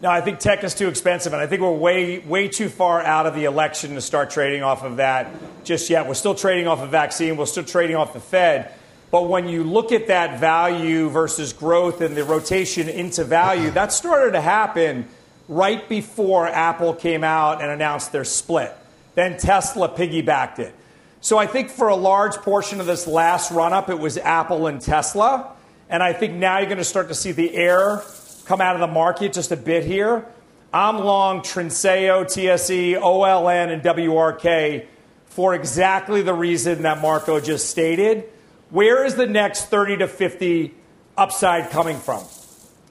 No, I think tech is too expensive, and I think we're way way too far out of the election to start trading off of that just yet. We're still trading off a vaccine. We're still trading off the Fed. But when you look at that value versus growth and the rotation into value, that started to happen right before Apple came out and announced their split. Then Tesla piggybacked it. So I think for a large portion of this last run up, it was Apple and Tesla. And I think now you're going to start to see the air come out of the market just a bit here. I'm long Trinseo, TSE, OLN, and WRK for exactly the reason that Marco just stated. Where is the next 30 to 50 upside coming from?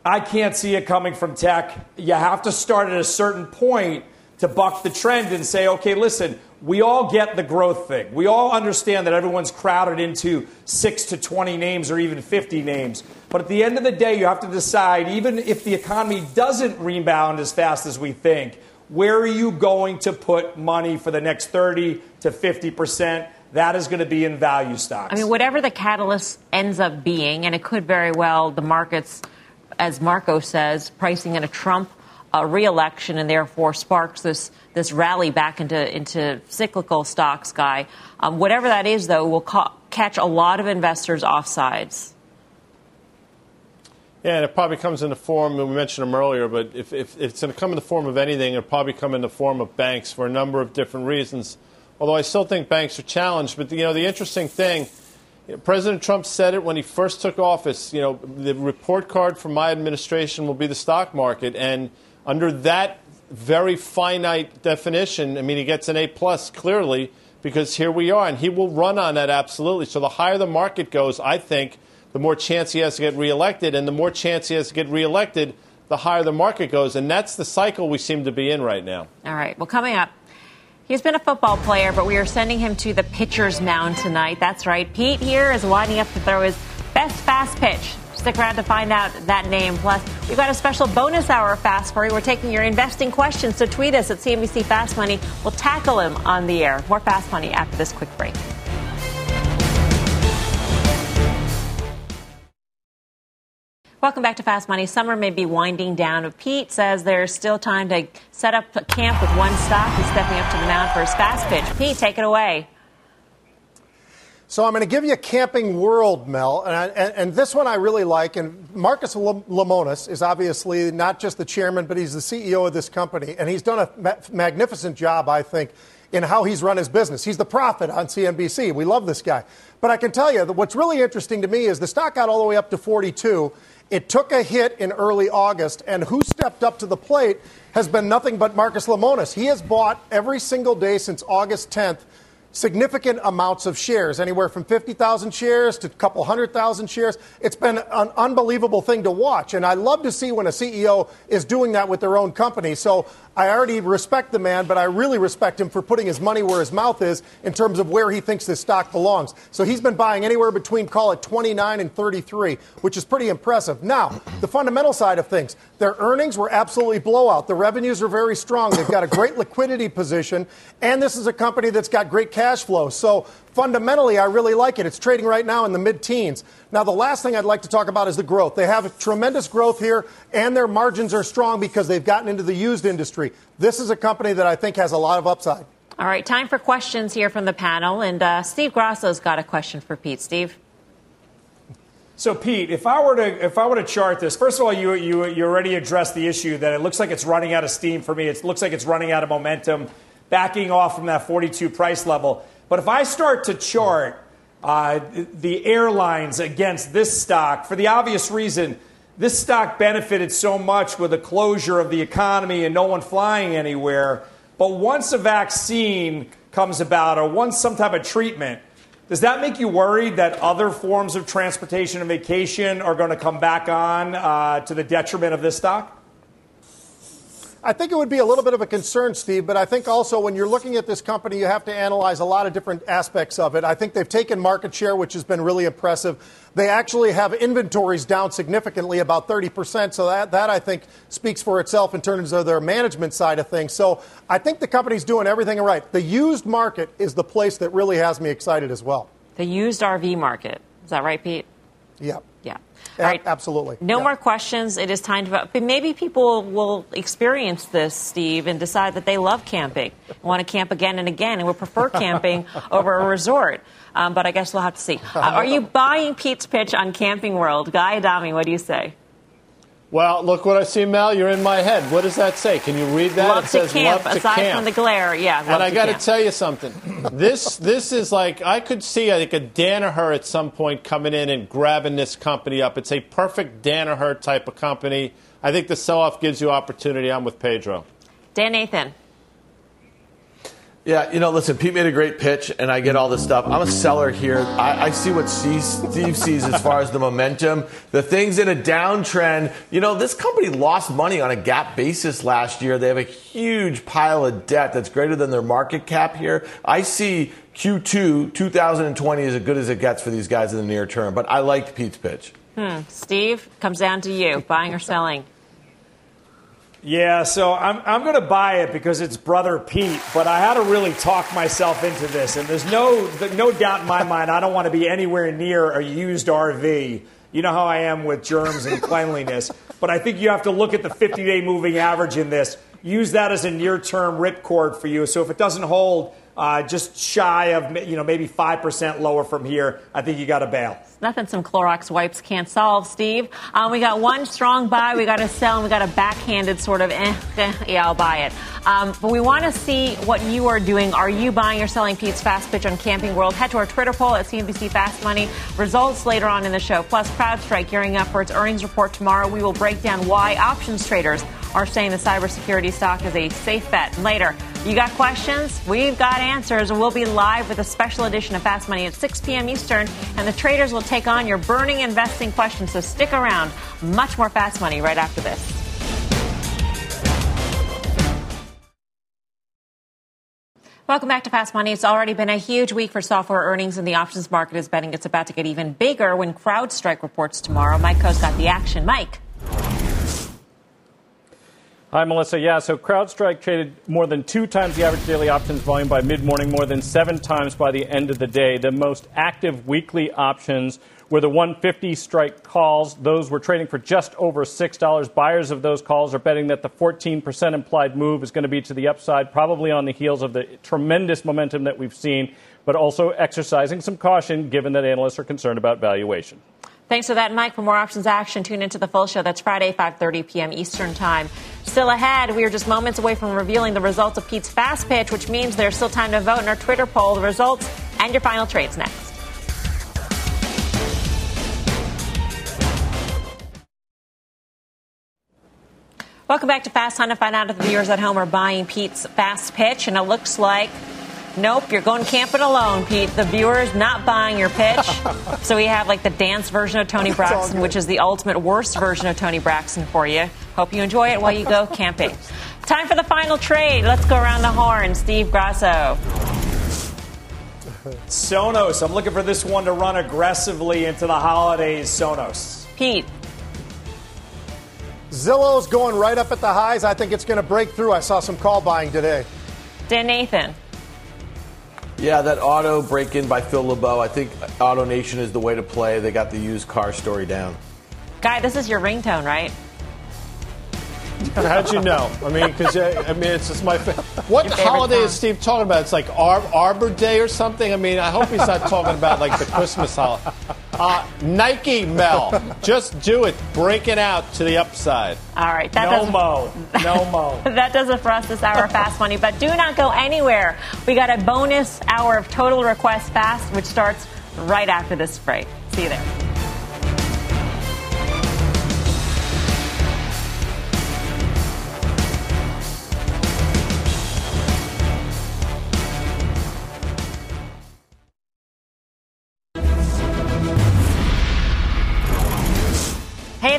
I can't see it coming from tech. You have to start at a certain point to buck the trend and say, okay, listen, we all get the growth thing. We all understand that everyone's crowded into six to 20 names or even 50 names. But at the end of the day, you have to decide, even if the economy doesn't rebound as fast as we think, where are you going to put money for the next 30 to 50 percent? That is going to be in value stocks. I mean, whatever the catalyst ends up being, and it could very well, the markets, as Marco says, pricing in a Trump a reelection and therefore sparks this this rally back into into cyclical stocks, guy. Um, whatever that is, though, will ca- catch a lot of investors offsides. Yeah, and it probably comes in the form, we mentioned them earlier, but if, if, it's going to come in the form of anything, it'll probably come in the form of banks for a number of different reasons. Although I still think banks are challenged. But, you know, the interesting thing, President Trump said it when he first took office, you know, the report card for my administration will be the stock market. And under that very finite definition, I mean, he gets an A plus clearly because here we are, and he will run on that absolutely. So the higher the market goes, I think, the more chance he has to get reelected, and the more chance he has to get reelected, the higher the market goes, and that's the cycle we seem to be in right now. All right. Well, coming up. He's been a football player, but we are sending him to the pitcher's mound tonight. That's right. Pete here is winding up to throw his best fast pitch Stick around to find out that name. Plus, we've got a special bonus hour fast for you. We're taking your investing questions, so tweet us at CNBC Fast Money. We'll tackle them on the air. More Fast Money after this quick break. Welcome back to Fast Money. Summer may be winding down, but Pete says there's still time to set up camp with one stock. He's stepping up to the mound for his fast pitch. Pete, take it away. So I'm going to give you a camping world, Mel, and, and, and this one I really like. And Marcus Lemonis is obviously not just the chairman, but he's the CEO of this company, and he's done a ma- magnificent job, I think, in how he's run his business. He's the prophet on CNBC. We love this guy. But I can tell you that what's really interesting to me is the stock got all the way up to 42. It took a hit in early August, and who stepped up to the plate has been nothing but Marcus Lemonis. He has bought every single day since August 10th significant amounts of shares, anywhere from 50,000 shares to a couple hundred thousand shares. It's been an unbelievable thing to watch. And I love to see when a CEO is doing that with their own company. So I already respect the man, but I really respect him for putting his money where his mouth is in terms of where he thinks this stock belongs. So he's been buying anywhere between, call it 29 and 33, which is pretty impressive. Now, the fundamental side of things, their earnings were absolutely blowout. The revenues are very strong. They've got a great liquidity position, and this is a company that's got great cash flow. So fundamentally, I really like it. It's trading right now in the mid teens. Now, the last thing I'd like to talk about is the growth. They have tremendous growth here, and their margins are strong because they've gotten into the used industry. This is a company that I think has a lot of upside. All right, time for questions here from the panel. And uh, Steve Grasso's got a question for Pete. Steve? So, Pete, if I were to if I were to chart this, first of all, you you you already addressed the issue that it looks like it's running out of steam for me. It looks like it's running out of momentum, backing off from that 42 price level. But if I start to chart uh, the airlines against this stock, for the obvious reason, this stock benefited so much with the closure of the economy and no one flying anywhere. But once a vaccine comes about or once some type of treatment, does that make you worried that other forms of transportation and vacation are going to come back on uh, to the detriment of this stock? I think it would be a little bit of a concern, Steve, but I think also when you're looking at this company, you have to analyze a lot of different aspects of it. I think they've taken market share, which has been really impressive. They actually have inventories down significantly, about 30%. So that, that I think speaks for itself in terms of their management side of things. So I think the company's doing everything right. The used market is the place that really has me excited as well. The used RV market. Is that right, Pete? Yeah. Yeah. All right. Absolutely. No yeah. more questions. It is time to vote. But maybe people will experience this, Steve, and decide that they love camping, want to camp again and again, and would prefer camping over a resort. Um, but I guess we'll have to see. Uh, are you buying Pete's pitch on Camping World? Guy Adami, what do you say? Well, look what I see, Mel. You're in my head. What does that say? Can you read that? Love it says camp, love to aside camp. from the glare. Yeah, and I got to tell you something. this this is like I could see like a Danaher at some point coming in and grabbing this company up. It's a perfect Danaher type of company. I think the sell-off gives you opportunity. I'm with Pedro. Dan Nathan. Yeah, you know, listen, Pete made a great pitch, and I get all this stuff. I'm a seller here. I, I see what Steve sees as far as the momentum. The things in a downtrend. You know, this company lost money on a GAAP basis last year. They have a huge pile of debt that's greater than their market cap here. I see Q2 2020 as good as it gets for these guys in the near term, but I liked Pete's pitch. Hmm. Steve, comes down to you buying or selling. Yeah, so I'm, I'm going to buy it because it's brother Pete, but I had to really talk myself into this. And there's no, no doubt in my mind, I don't want to be anywhere near a used RV. You know how I am with germs and cleanliness. But I think you have to look at the 50 day moving average in this. Use that as a near term ripcord for you. So if it doesn't hold, uh, just shy of you know maybe five percent lower from here. I think you got to bail. Nothing some Clorox wipes can't solve, Steve. Um, we got one strong buy, we got to sell, and we got a backhanded sort of eh, eh yeah, I'll buy it. Um, but we want to see what you are doing. Are you buying or selling Pete's Fast Pitch on Camping World? Head to our Twitter poll at CNBC Fast Money. Results later on in the show. Plus, CrowdStrike gearing up for its earnings report tomorrow. We will break down why options traders are saying the cybersecurity stock is a safe bet. Later, you got questions? We've got answers, we'll be live with a special edition of Fast Money at 6 p.m. Eastern, and the traders will take on your burning investing questions. So stick around. Much more Fast Money right after this. Welcome back to Fast Money. It's already been a huge week for software earnings, and the options market is betting it's about to get even bigger when CrowdStrike reports tomorrow. Mike Khouw's got the action. Mike. Hi, Melissa. Yeah, so CrowdStrike traded more than two times the average daily options volume by mid morning, more than seven times by the end of the day. The most active weekly options were the 150 strike calls. Those were trading for just over $6. Buyers of those calls are betting that the 14% implied move is going to be to the upside, probably on the heels of the tremendous momentum that we've seen, but also exercising some caution given that analysts are concerned about valuation. Thanks for that, Mike. For more options action, tune into the full show. That's Friday, 5.30 p.m. Eastern Time. Still ahead, we are just moments away from revealing the results of Pete's Fast Pitch, which means there's still time to vote in our Twitter poll. The results and your final trades next. Welcome back to Fast Hunt to find out if the viewers at home are buying Pete's Fast Pitch, and it looks like Nope, you're going camping alone, Pete. The viewer's not buying your pitch. so we have like the dance version of Toni Braxton, which is the ultimate worst version of Toni Braxton for you. Hope you enjoy it while you go camping. Time for the final trade. Let's go around the horn. Steve Grasso. Sonos. I'm looking for this one to run aggressively into the holidays. Sonos. Pete. Zillow's going right up at the highs. I think it's going to break through. I saw some call buying today. Dan Nathan. Yeah, that auto break in by Phil LeBeau. I think AutoNation is the way to play. They got the used car story down. Guy, this is your ringtone, right? How'd you know? I mean, because I mean, it's just my. Fa- what holiday is Steve talking about? It's like Ar- Arbor Day or something. I mean, I hope he's not talking about like the Christmas holiday. Uh, Nike, Mel, just do it. Break it out to the upside. All right, that no does mo, no mo. that does it for us this hour of Fast Money. But do not go anywhere. We got a bonus hour of Total Request Fast, which starts right after this break. See you there.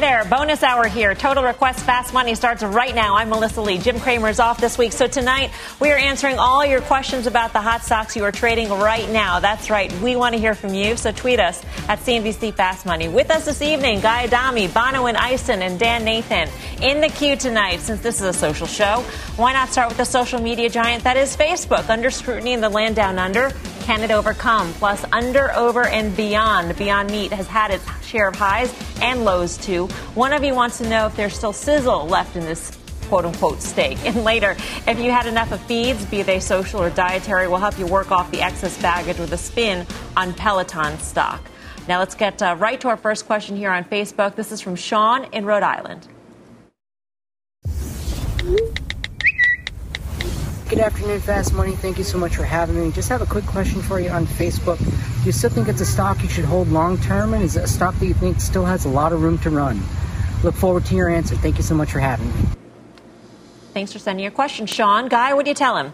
There, bonus hour here. Total Request Fast Money starts right now. I'm Melissa Lee. Jim Cramer is off this week. So tonight, we are answering all your questions about the hot stocks you are trading right now. That's right. We want to hear from you. So tweet us at CNBC Fast Money. With us this evening, Guy Adami, Bonawyn Eison, and Dan Nathan. In the queue tonight, since this is a social show, why not start with the social media giant that is Facebook? Under scrutiny in the land down under. Can it overcome? Plus, under, over, and beyond. Beyond Meat has had its share of highs and lows too. One of you wants to know if there's still sizzle left in this quote unquote steak. And later, if you had enough of feeds, be they social or dietary, we'll help you work off the excess baggage with a spin on Peloton stock. Now, let's get uh, right to our first question here on Facebook. This is from Sean in Rhode Island. Good afternoon, Fast Money. Thank you so much for having me. Just have a quick question for you on Facebook. Do you still think it's a stock you should hold long term, and is it a stock that you think still has a lot of room to run? Look forward to your answer. Thank you so much for having me. Thanks for sending your question, Sean. Guy, what do you tell him?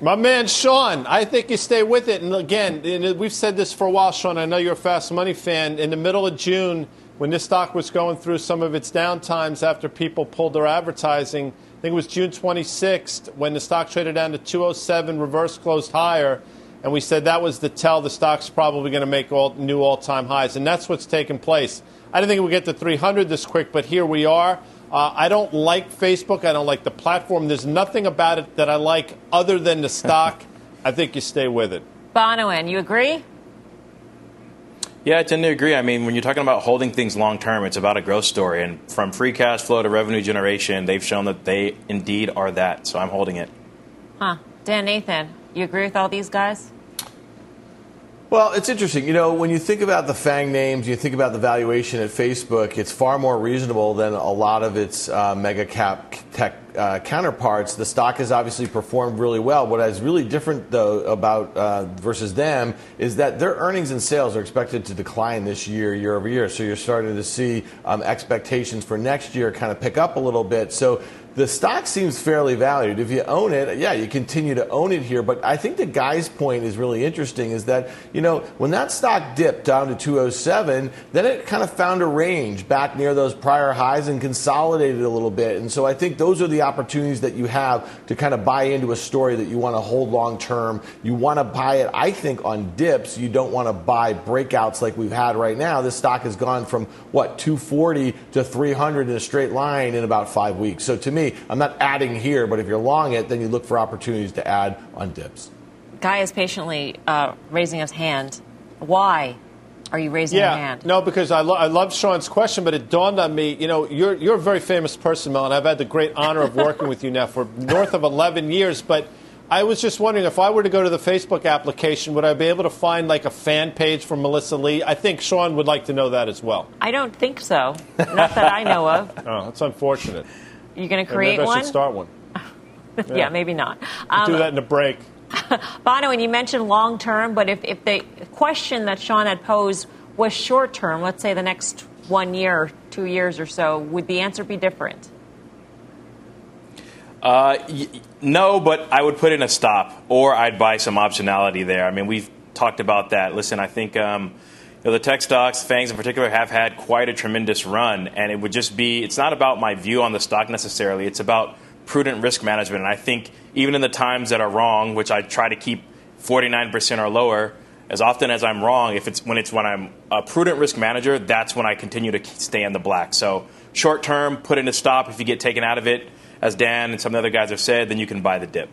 My man Sean, I think you stay with it. And again, we've said this for a while, Sean. I know you're a Fast Money fan. In the middle of June, when this stock was going through some of its downtimes after people pulled their advertising, I think it was June 26th when the stock traded down to 207, reverse closed higher, and we said that was the tell the stock's probably going to make all, new all-time highs, and that's what's taken place. I didn't think we'd get to 300 this quick, but here we are. Uh, I don't like Facebook. I don't like the platform. There's nothing about it that I like other than the stock. I think you stay with it. Bonawyn, you agree? Yeah, I tend to agree. I mean, when you're talking about holding things long term, it's about a growth story. And from free cash flow to revenue generation, they've shown that they indeed are that. So I'm holding it. Huh. Dan Nathan, you agree with all these guys? Well, it's interesting. You know, when you think about the FANG names, you think about the valuation at Facebook, it's far more reasonable than a lot of its uh, mega cap tech uh, counterparts. The stock has obviously performed really well. What is really different, though, about uh, versus them is that their earnings and sales are expected to decline this year, year over year. So you're starting to see um, expectations for next year kind of pick up a little bit. So the stock seems fairly valued. If you own it, yeah, you continue to own it here. But I think the guy's point is really interesting is that, you know, when that stock dipped down to 207, then it kind of found a range back near those prior highs and consolidated a little bit. And so I think those are the opportunities that you have to kind of buy into a story that you want to hold long term. You want to buy it, I think, on dips. You don't want to buy breakouts like we've had right now. This stock has gone from, what, 240 to 300 in a straight line in about five weeks. So to me, I'm not adding here, but if you're long it, then you look for opportunities to add on dips. Guy is patiently uh, raising his hand. Why are you raising yeah, your hand? No, because I, lo- I love Sean's question, but it dawned on me. You know, you're you're a very famous person, Mel, and I've had the great honor of working with you now for north of 11 years. But I was just wondering if I were to go to the Facebook application, would I be able to find like a fan page for Melissa Lee? I think Sean would like to know that as well. I don't think so. Not that I know of. Oh, that's unfortunate. You going to create maybe I one? should start one. yeah. Yeah. maybe not. We'll do that in a break. Bonawyn, you mentioned long term, but if, if the question that Sean had posed was short term, let's say the next one year two years or so, would the answer be different? Uh, y- no, but I would put in a stop, or I'd buy some optionality there. I mean, we've talked about that. Listen, I think um, you know, the tech stocks, Fangs in particular, have had quite a tremendous run, and it would just be. It's not about my view on the stock necessarily. It's about prudent risk management, and I think even in the times that are wrong, which I try to keep 49% or lower. As often as I'm wrong, if it's when it's when I'm a prudent risk manager, that's when I continue to stay in the black. So short term, put in a stop. If you get taken out of it, as Dan and some of the other guys have said, then you can buy the dip.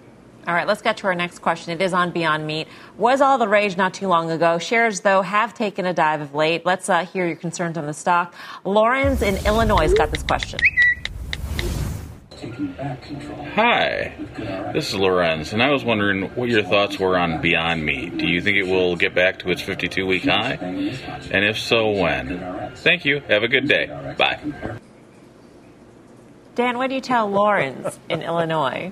All right, let's get to our next question. It is on Beyond Meat. Was all the rage not too long ago? Shares, though, have taken a dive of late. Let's uh, hear your concerns on the stock. Lawrence in Illinois has got this question. Hi, this is Lorenz, and I was wondering what your thoughts were on Beyond Meat. Do you think it will get back to its 52 week high? And if so, when? Thank you. Have a good day. Bye. Dan, what do you tell Lawrence in Illinois?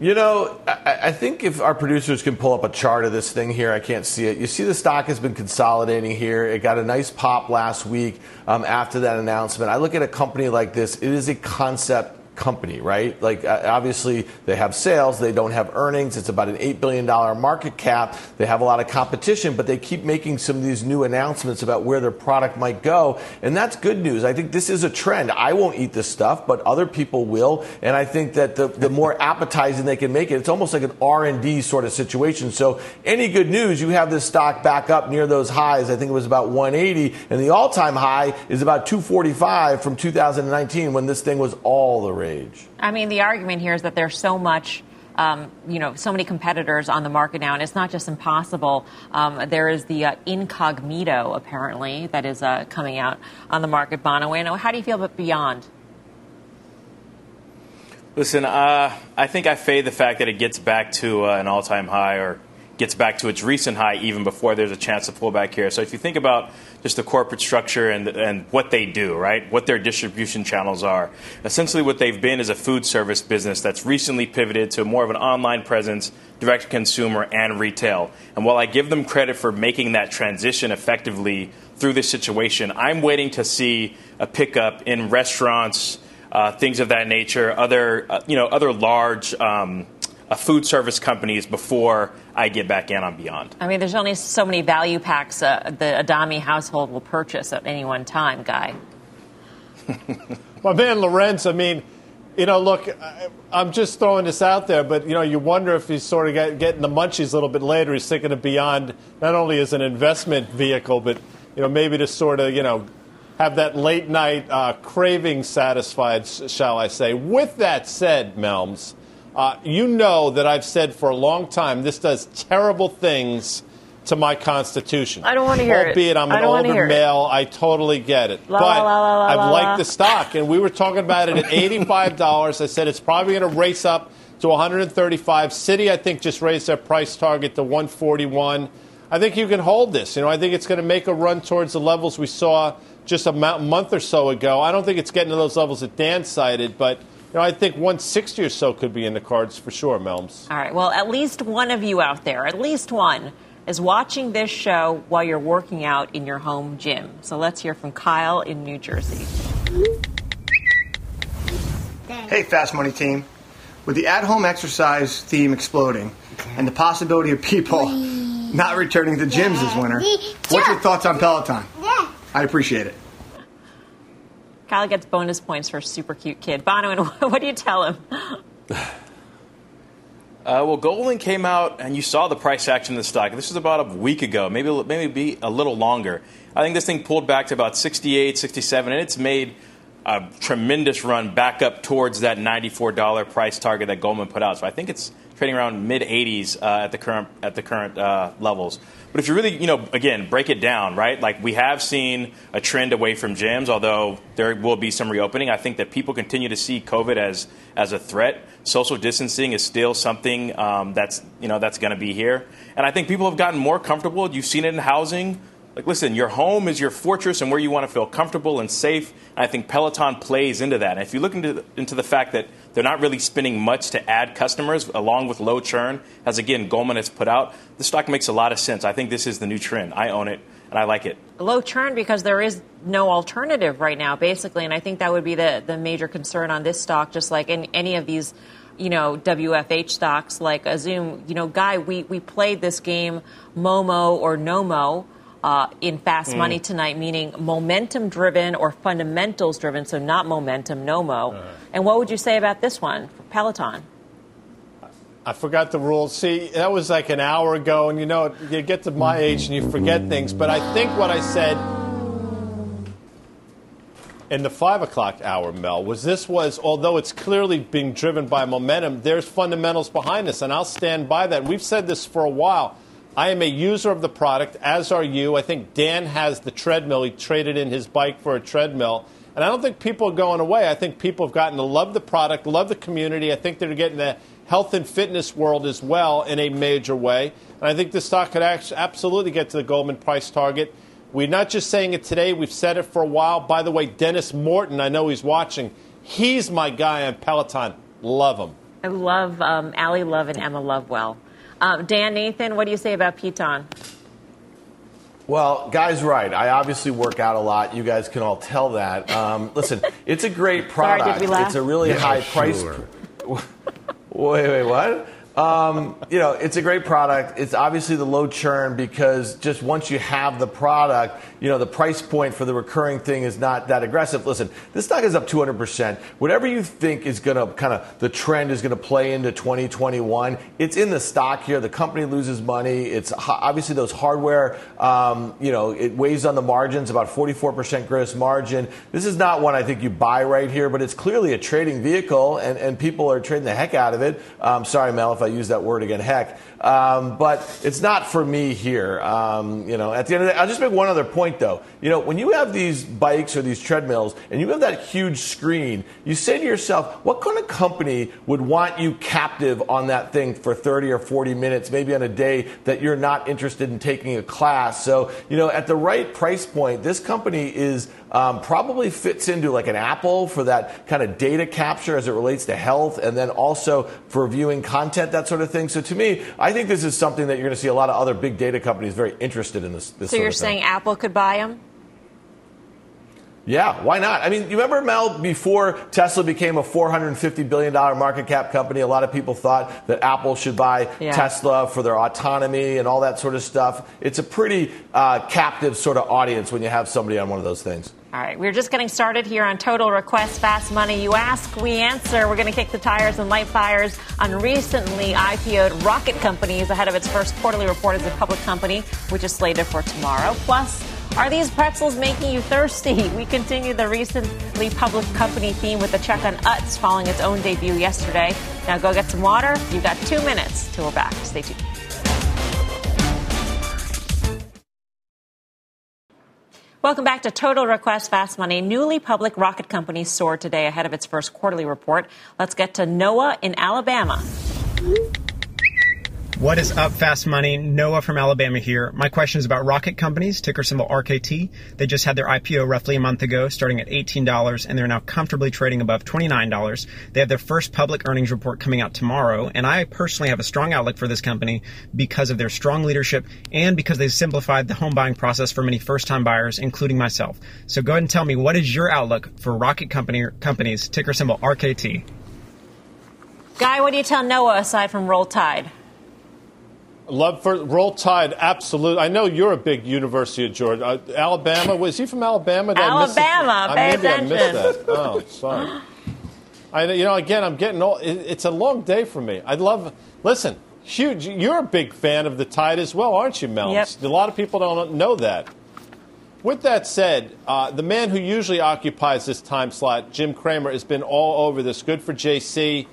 You know, I, I think if our producers can pull up a chart of this thing here, I can't see it. You see the stock has been consolidating here. It got a nice pop last week um, after that announcement. I look at a company like this, it is a concept company, right? Like, uh, obviously, they have sales, they don't have earnings. It's about an $8 billion market cap. They have a lot of competition, but they keep making some of these new announcements about where their product might go. And that's good news. I think this is a trend. I won't eat this stuff, but other people will. And I think that the, the more appetizing they can make it, it's almost like an R&D sort of situation. So any good news, you have this stock back up near those highs. I think it was about 180, and the all-time high is about 245 from 2019 when this thing was all the rage. I mean, the argument here is that there's so much. Um, you know, so many competitors on the market now, and it's not just impossible. Um, there is the uh, Incogmeato, apparently, that is uh, coming out on the market. Bono, how do you feel about Beyond? Listen, uh, I think I fade the fact that it gets back to uh, an all-time high or gets back to its recent high even before there's a chance to pull back here. So if you think about just the corporate structure and, and what they do, right, what their distribution channels are, essentially what they've been is a food service business that's recently pivoted to more of an online presence, direct to consumer, and retail. And while I give them credit for making that transition effectively through this situation, I'm waiting to see a pickup in restaurants. Uh, things of that nature, other uh, you know, other large um, food service companies before I get back in on Beyond. I mean, there's only so many value packs uh, the Adami household will purchase at any one time, Guy. My man Lorenz, I mean, you know, look, I, I'm just throwing this out there, but, you know, you wonder if he's sort of get, getting the munchies a little bit later. He's thinking of Beyond not only as an investment vehicle, but, you know, maybe to sort of, you know, have that late night uh, craving satisfied, shall I say. With that said, Melms, uh, you know that I've said for a long time this does terrible things to my constitution. I don't want to hear Albeit it. Albeit I'm an older hear it. male, I totally get it. La, but la, la, I've liked the stock, and we were talking about it at $85. I said it's probably going to race up to 135. Citi, I think, just raised their price target to 141. I think you can hold this. You know, I think it's going to make a run towards the levels we saw just a month or so ago. I don't think it's getting to those levels that Dan cited, but know, I think 160 or so could be in the cards for sure, Melms. All right. Well, at least one of you out there, at least one, is watching this show while you're working out in your home gym. So let's hear from Kyle in New Jersey. Hey, Fast Money team. With the at home exercise theme exploding and the possibility of people not returning to gyms this winter, what's your thoughts on Peloton? I appreciate it. Kyle gets bonus points for super cute kid. Bonawyn, what do you tell him? Uh, well, Goldman came out, and you saw the price action in the stock. This was about a week ago, maybe maybe be a little longer. I think this thing pulled back to about 68, 67, and it's made a tremendous run back up towards that $94 price target that Goldman put out. So I think it's trading around mid 80s uh, at the current at the current uh, levels. But if you really, you know, again, break it down, right? Like we have seen a trend away from gyms, although there will be some reopening. I think that people continue to see COVID as as a threat. Social distancing is still something um, that's you know that's going to be here, and I think people have gotten more comfortable. You've seen it in housing. Like, listen, your home is your fortress and where you want to feel comfortable and safe. And I think Peloton plays into that. And if you look into the, into the fact that they're not really spending much to add customers, along with low churn, as again Goldman has put out, the stock makes a lot of sense. I think this is the new trend. I own it and I like it. Low churn because there is no alternative right now, basically, and I think that would be the the major concern on this stock, just like in any of these you know, WFH stocks like Zoom. You know, Guy, we, we played this game Momo or Nomo. Uh, in fast Mm. money tonight, meaning momentum driven or fundamentals driven, so not momentum, NOMO. And what would you say about this one, Peloton? I forgot the rules. See, that was like an hour ago, and you know, you get to my age and you forget things. But I think what I said in the five o'clock hour, Mel, was this was although it's clearly being driven by momentum, there's fundamentals behind this, and I'll stand by that. We've said this for a while. I am a user of the product, as are you. I think Dan has the treadmill. He traded in his bike for a treadmill. And I don't think people are going away. I think people have gotten to love the product, love the community. I think they're getting the health and fitness world as well in a major way. And I think the stock could absolutely get to the Goldman price target. We're not just saying it today, we've said it for a while. By the way, Denis Morton, I know he's watching. He's my guy on Peloton. Love him. I love um, Ally Love and Emma Lovewell. Um, Dan Nathan, what do you say about Piton? Well, guy's right. I obviously work out a lot. You guys can all tell that. Um, listen, it's a great Sorry, did product. we laugh? It's a really Yeah, high price. sure. Wait, wait, what? Um, you know, it's a great product. It's obviously the low churn because just once you have the product, you know, the price point for the recurring thing is not that aggressive. Listen, this stock is up 200%. Whatever you think is going to kind of, the trend is going to play into 2021, it's in the stock here. The company loses money. It's obviously those hardware, um, you know, it weighs on the margins, about 44% gross margin. This is not one I think you buy right here, but it's clearly a trading vehicle and, and people are trading the heck out of it. Um, sorry, Mel, if I use that word again, heck. Um, but it's not for me here. Um, you know, at the end of the day, I'll just make one other point though. You know, when you have these bikes or these treadmills and you have that huge screen, you say to yourself, what kind of company would want you captive on that thing for 30 or 40 minutes, maybe on a day that you're not interested in taking a class? So, you know, at the right price point, this company is um, probably fits into like an Apple for that kind of data capture as it relates to health, and then also for viewing content, that sort of thing. So to me, I think this is something that you're going to see a lot of other big data companies very interested in this. this So you're of thing. saying Apple could buy them? Yeah, why not? I mean, you remember Mel before Tesla became a 450 billion dollar market cap company? A lot of people thought that Apple should buy Yeah. Tesla for their autonomy and all that sort of stuff. It's a pretty uh, captive sort of audience when you have somebody on one of those things. All right, we're just getting started here on Total Request Fast Money. You ask, we answer. We're going to kick the tires and light fires on recently IPO'd Rocket Companies ahead of its first quarterly report as a public company, which is slated for tomorrow. Plus, are these pretzels making you thirsty? We continue the recently public company theme with a check on Utz following its own debut yesterday. Now go get some water. You've got two minutes till we're back. Stay tuned. Welcome back to Total Request Fast Money. Newly public rocket company soared today ahead of its first quarterly report. Let's get to Noah in Alabama. What is up, Fast Money? Noah from Alabama here. My question is about Rocket Companies, ticker symbol RKT. They just had their IPO roughly a month ago, starting at $18, and they're now comfortably trading above $29. They have their first public earnings report coming out tomorrow, and I personally have a strong outlook for this company because of their strong leadership and because they've simplified the home buying process for many first time buyers, including myself. So go ahead and tell me what is your outlook for rocket company companies, ticker symbol RKT? Guy, what do you tell Noah aside from Roll Tide? Love for Roll Tide, absolutely. I know you're a big University of Georgia. Uh, Alabama, was he from Alabama? Did I? Alabama, Uh, pay maybe I missed that. Oh, sorry. I, you know, again, I'm getting old. It, it's a long day for me. I love. Listen, huge. You're a big fan of the Tide as well, aren't you, Mel? Yep. A lot of people don't know that. With that said, uh, the man who usually occupies this time slot, Jim Cramer, has been all over this. Good for JC.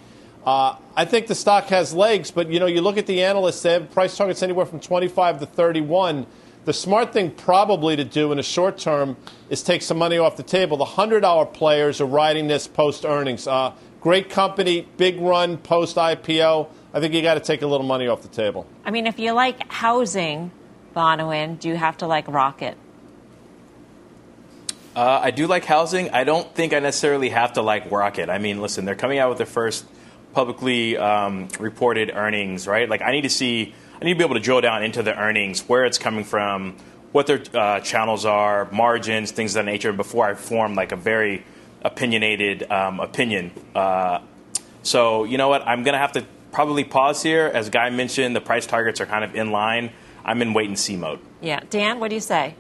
Uh, I think the stock has legs, but you know, you look at the analysts; they have price targets anywhere from 25 to 31. The smart thing probably to do in the short term is take some money off the table. The hundred dollar players are riding this post earnings. Uh, great company, big run post IPO. I think you got to take a little money off the table. I mean, if you like housing, Bonawyn, do you have to like Rocket? Uh, I do like housing. I don't think I necessarily have to like Rocket. I mean, listen, they're coming out with their first publicly um, reported earnings, right? Like, I need to see, I need to be able to drill down into the earnings, where it's coming from, what their uh, channels are, margins, things of that nature, before I form like a very opinionated um, opinion. Uh, so, you know what? I'm to have to probably pause here. As Guy mentioned, the price targets are kind of in line. I'm in wait and see mode. Yeah. Dan, what do you say?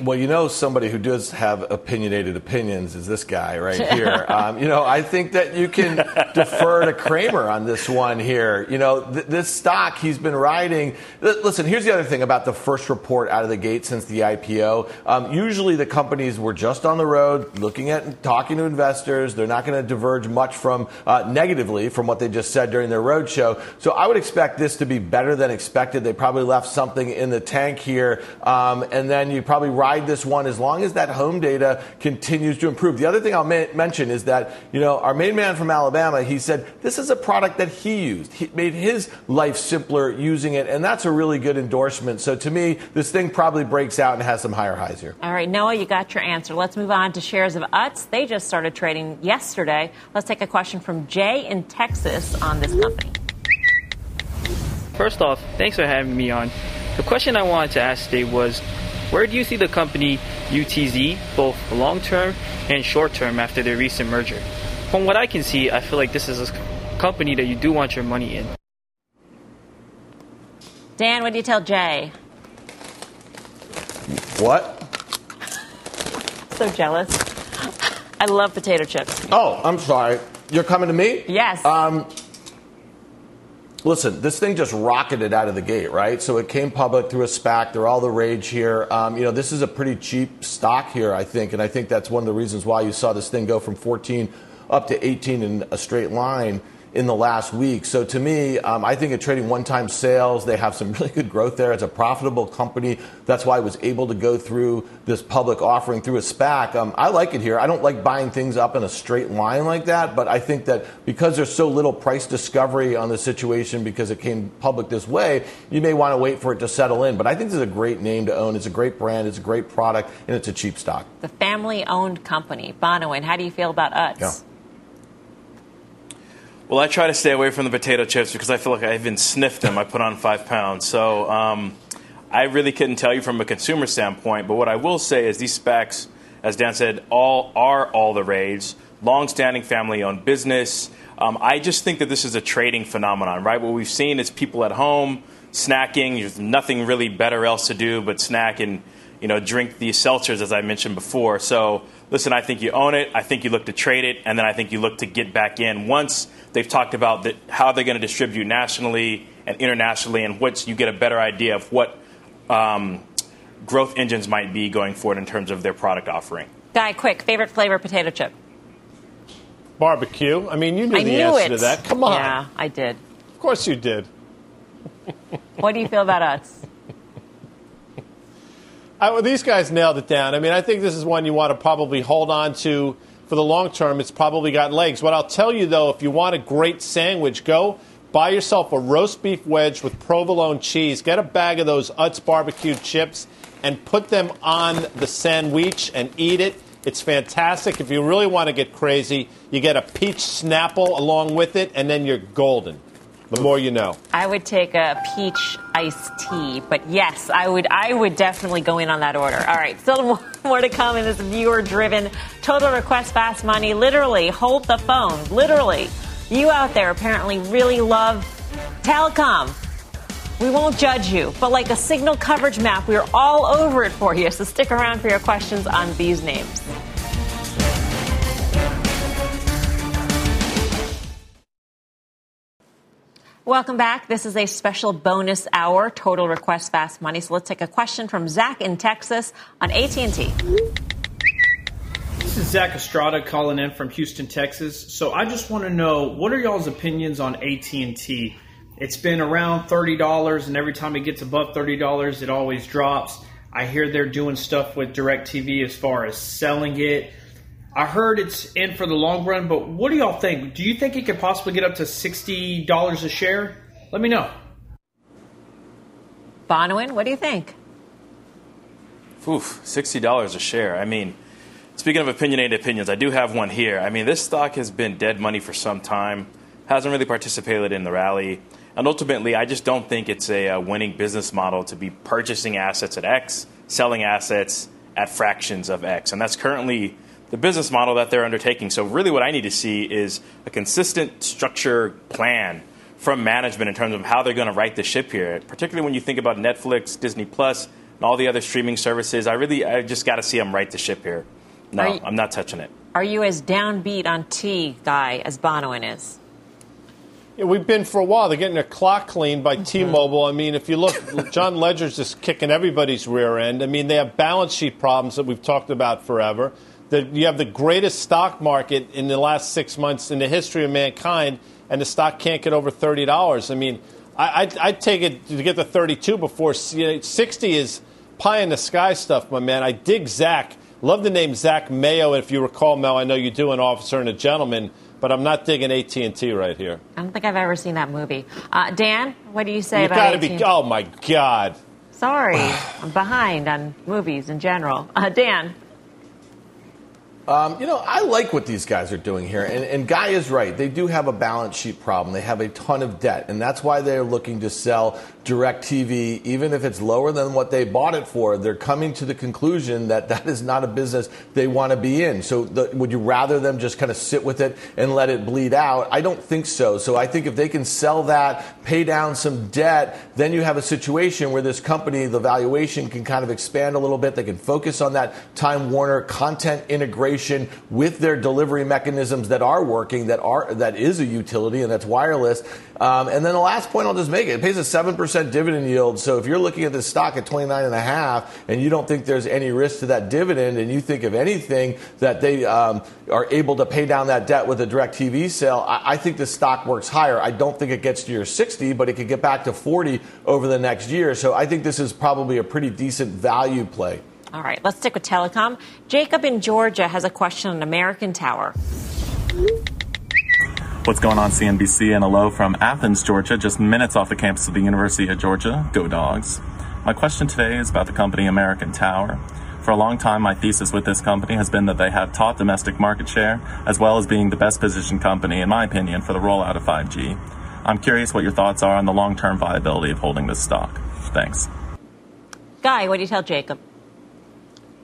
Well, you know, somebody who does have opinionated opinions is this guy right here. um, you know, I think that you can defer to Cramer on this one here. You know, th- this stock he's been riding. L- listen, here's the other thing about the first report out of the gate since the IPO. Um, usually, the companies were just on the road, looking at and talking to investors. They're not going to diverge much from uh, negatively from what they just said during their roadshow. So, I would expect this to be better than expected. They probably left something in the tank here, um, and then you probably ride this one as long as that home data continues to improve. The other thing I'll ma- mention is that, you know, our main man from Alabama, he said this is a product that he used. He made his life simpler using it, and that's a really good endorsement. So to me, this thing probably breaks out and has some higher highs here. All right, Noah, you got your answer. Let's move on to shares of UTZ. They just started trading yesterday. Let's take a question from Jay in Texas on this company. First off, thanks for having me on. The question I wanted to ask today was where do you see the company UTZ, both long term and short term, after their recent merger? From what I can see, I feel like this is a company that you do want your money in. Dan, what do you tell Jay? What? So jealous. I love potato chips. Oh, I'm sorry. You're coming to me? Yes. Um, listen, this thing just rocketed out of the gate, right? So it came public through a SPAC. They're all the rage here. Um, you know, this is a pretty cheap stock here, I think, and I think that's one of the reasons why you saw this thing go from 14 up to 18 in a straight line in the last week. So to me, um, I think at trading one-time sales, they have some really good growth there. It's a profitable company. That's why I was able to go through this public offering through a SPAC. Um, I like it here. I don't like buying things up in a straight line like that, but I think that because there's so little price discovery on the situation because it came public this way, you may want to wait for it to settle in. But I think this is a great name to own. It's a great brand. It's a great product, and it's a cheap stock. The family-owned company, Bonawyn. How do you feel about UTZ? Yeah. Well, I try to stay away from the potato chips because I feel like I even sniffed them. I put on five pounds. So um, I really couldn't tell you from a consumer standpoint. But what I will say is these SPACs, as Dan said, all are all the rage. Long-standing family-owned business. Um, I just think that this is a trading phenomenon, right? What we've seen is people at home snacking. There's nothing really better else to do but snack and you know drink these seltzers, as I mentioned before. So listen, I think you own it. I think you look to trade it, and then I think you look to get back in once they've talked about the, how they're going to distribute nationally and internationally, and what you get a better idea of what um, growth engines might be going forward in terms of their product offering. Guy, quick, favorite flavor potato chip? Barbecue. I mean, you knew I the knew answer it. to that. Come on. Yeah, I did. Of course you did. What do you feel about us? I, well, these guys nailed it down. I mean, I think this is one you want to probably hold on to for the long term. It's probably got legs. What I'll tell you, though, if you want a great sandwich, go buy yourself a roast beef wedge with provolone cheese. Get a bag of those Utz barbecue chips and put them on the sandwich and eat it. It's fantastic. If you really want to get crazy, you get a peach snapple along with it, and then you're golden. The more you know. I would take a peach iced tea, but yes, I would. I would definitely go in on that order. All right, still more, to come in this viewer-driven total request fast money. Literally, hold the phone. Literally, you out there apparently really love telecom. We won't judge you, but like a signal coverage map, we're all over it for you. So stick around for your questions on these names. Welcome back. This is a special bonus hour, total request fast money. So let's take a question from Zach in Texas on AT&T. This is Zach Estrada calling in from Houston, Texas. So I just want to know what are y'all's opinions on AT&T? It's been around $30 and every time it gets above $30 it always drops. I hear they're doing stuff with DirecTV as far as selling it. I heard it's in for the long run, but what do y'all think? Do you think it could possibly get up to $60 a share? Let me know. Bonawyn, what do you think? Oof, $60 a share. I mean, speaking of opinionated opinions, I do have one here. I mean, this stock has been dead money for some time, hasn't really participated in the rally. And ultimately, I just don't think it's a, a winning business model to be purchasing assets at X, selling assets at fractions of X. And that's currently the business model that they're undertaking. So, really, what I need to see is a consistent structure plan from management in terms of how they're going to right the ship here, particularly when you think about Netflix, Disney Plus, and all the other streaming services. I really, I just got to see them right the ship here. No, you- I'm not touching it. Are you as downbeat on T guy as Bonawyn is? Yeah, we've been for a while. They're getting their clock cleaned by mm-hmm. T-Mobile. I mean, if you look, John Legere's just kicking everybody's rear end. I mean, they have balance sheet problems that we've talked about forever. That you have the greatest stock market in the last six months in the history of mankind, and the stock can't get over thirty dollars. I mean, I, I'd, I'd take it to get to thirty-two before you know, sixty is pie in the sky stuff, my man. I dig Zach. Love the name Zach Mayo. If you recall, Mel, I know you do an officer and a gentleman, but I'm not digging AT and T right here. I don't think I've ever seen that movie. Uh, Dan, what do you say You about gotta AT&T? be. Oh my God. Sorry, I'm behind on movies in general. Uh, Dan, Um, you know, I like what these guys are doing here. And, and Guy is right. They do have a balance sheet problem. They have a ton of debt. And that's why they're looking to sell DirecTV, even if it's lower than what they bought it for. They're coming to the conclusion that that is not a business they want to be in. So the, would you rather them just kind of sit with it and let it bleed out? I don't think so. So I think if they can sell that, pay down some debt, then you have a situation where this company, the valuation can kind of expand a little bit. They can focus on that Time Warner content integration with their delivery mechanisms that are working, that are that is a utility and that's wireless. Um, and then the last point I'll just make it, it pays a seven percent dividend yield. So if you're looking at this stock at 29 and a half and you don't think there's any risk to that dividend, and you think of anything that they um, are able to pay down that debt with a DirecTV sale, I, I think the stock works higher. I don't think it gets to your 60, but it could get back to 40 over the next year. So I think this is probably a pretty decent value play. all right, let's stick with telecom. Jacob in Georgia has a question on American Tower. What's going on, CNBC? And hello from Athens, Georgia, just minutes off the campus of the University of Georgia. Go Dogs. My question today is about the company American Tower. For a long time, my thesis with this company has been that they have top domestic market share, as well as being the best positioned company, in my opinion, for the rollout of 5G. I'm curious what your thoughts are on the long term viability of holding this stock. Thanks. Guy, what do you tell Jacob?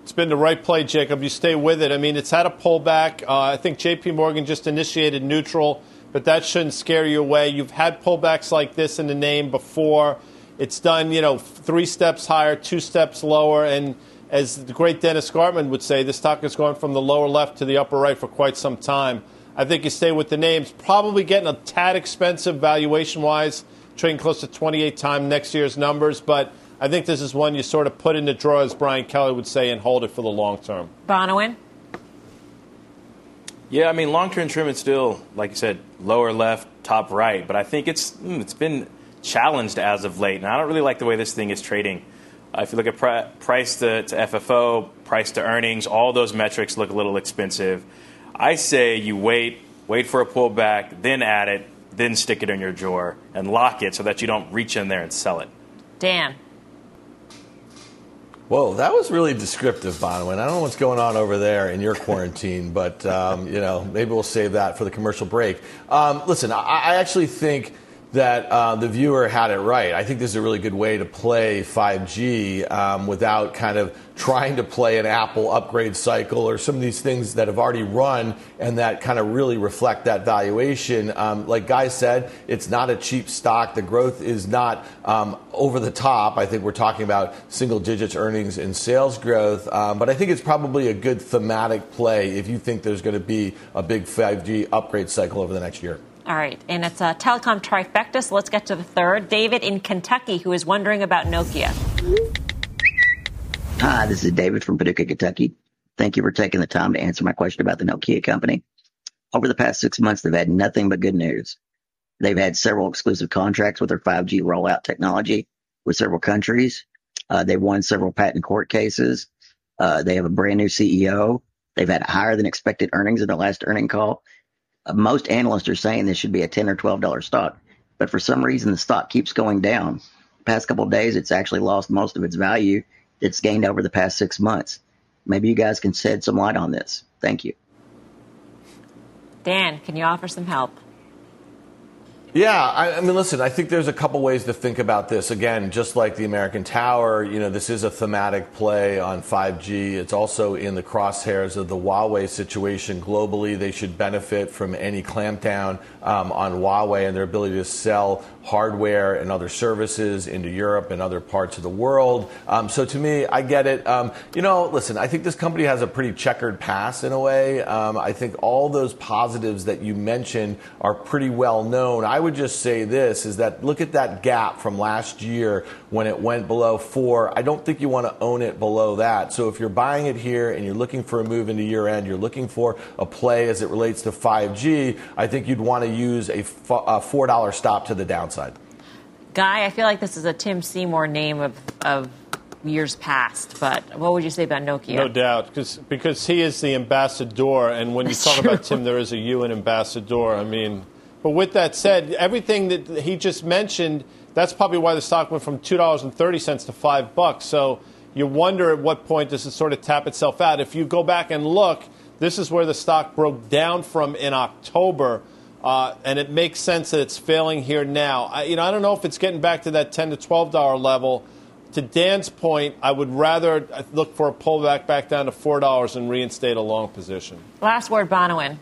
It's been the right play, Jacob. You stay with it. I mean, it's had a pullback. Uh, I think J.P. Morgan just initiated neutral, but that shouldn't scare you away. You've had pullbacks like this in the name before. It's done, you know, three steps higher, two steps lower, and as the great Dennis Gartman would say, the stock has gone from the lower left to the upper right for quite some time. I think you stay with the names. Probably getting a tad expensive valuation wise, trading close to 28 times next year's numbers, but I think this is one you sort of put in the drawer, as Brian Kelly would say, and hold it for the long term. Bonawyn? Yeah, I mean, long term trim is still, like you said, lower left, top right, but I think it's mm, it's been challenged as of late, and I don't really like the way this thing is trading. Uh, if you look at pri- price to, to FFO, price to earnings, all those metrics look a little expensive. I say you wait, wait for a pullback, then add it, then stick it in your drawer and lock it so that you don't reach in there and sell it. Dan. Whoa, that was really descriptive, Bonawyn. I don't know what's going on over there in your quarantine, but um, you know maybe we'll save that for the commercial break. Um, listen, I, I actually think that uh, the viewer had it right. I think this is a really good way to play 5G um, without kind of trying to play an Apple upgrade cycle or some of these things that have already run and that kind of really reflect that valuation. Um, like Guy said, it's not a cheap stock. The growth is not um, over the top. I think we're talking about single digits earnings and sales growth. Um, but I think it's probably a good thematic play if you think there's going to be a big 5G upgrade cycle over the next year. All right, and it's a telecom trifecta, so let's get to the third. David in Kentucky, who is wondering about Nokia. Hi, this is David from Paducah, Kentucky. Thank you for taking the time to answer my question about the Nokia company. Over the past six months, they've had nothing but good news. They've had several exclusive contracts with their 5G rollout technology with several countries. Uh, they've won several patent court cases. Uh, they have a brand new CEO. They've had higher than expected earnings in the last earning call. Uh, most analysts are saying this should be a 10 or $12 stock, but for some reason the stock keeps going down. The past couple days, it's actually lost most of its value it's gained over the past six months. Maybe you guys can shed some light on this. Thank you. Dan, can you offer some help? Yeah, I, I, mean, listen, I think there's a couple ways to think about this. Again, just like the American Tower, you know, this is a thematic play on 5G. It's also in the crosshairs of the Huawei situation globally. They should benefit from any clampdown um, on Huawei and their ability to sell hardware and other services into Europe and other parts of the world. Um, so to me, I get it. Um, you know, listen, I think this company has a pretty checkered past in a way. Um, I think all those positives that you mentioned are pretty well known. I would just say this is that look at that gap from last year when it went below four. I don't think you want to own it below that. So if you're buying it here and you're looking for a move into year end, you're looking for a play as it relates to 5G, I think you'd want to use a $4 stop to the downside. Guy, I feel like this is a Tim Seymour name of, of years past, but what would you say about Nokia? No doubt, because because he is the ambassador, and when That's you talk true. about Tim, there is a you in ambassador. I mean, but with that said, everything that he just mentioned, that's probably why the stock went from two dollars and thirty cents to five bucks. So you wonder at what point does it sort of tap itself out. If you go back and look, this is where the stock broke down from in October. Uh, and it makes sense that it's failing here now. I, you know, I don't know if it's getting back to that ten to twelve dollar level. To Dan's point, I would rather look for a pullback back down to four dollars and reinstate a long position. Last word, Bonawyn.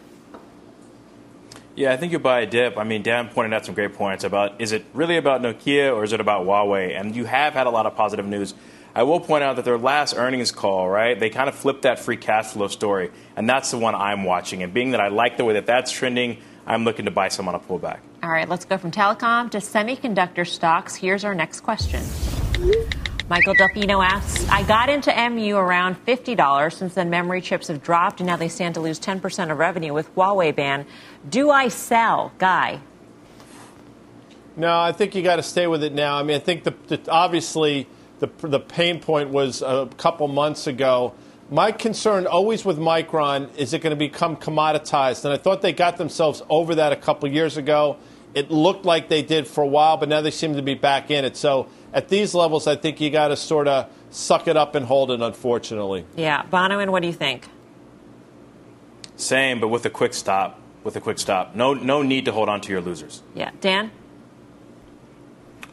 Yeah, I think you buy a dip. I mean, Dan pointed out some great points about is it really about Nokia or is it about Huawei? And you have had a lot of positive news. I will point out that their last earnings call, right, they kind of flipped that free cash flow story, and that's the one I'm watching. And being that I like the way that that's trending, I'm looking to buy some on a pullback. All right, let's go from telecom to semiconductor stocks. Here's our next question. Michael Delfino asks, I got into MU around $50. Since then, memory chips have dropped, and now they stand to lose 10% of revenue with Huawei ban. Do I sell? Guy. No, I think you got to stay with it now. I mean, I think the, the, obviously the, the pain point was a couple months ago. My concern always with Micron is it going to become commoditized, and I thought they got themselves over that a couple years ago. It looked like they did for a while, but now they seem to be back in it. So at these levels, I think you got to sort of suck it up and hold it. Unfortunately. Yeah, Bonawyn, what do you think? Same, but with a quick stop. With a quick stop. No, no need to hold on to your losers. Yeah, Dan.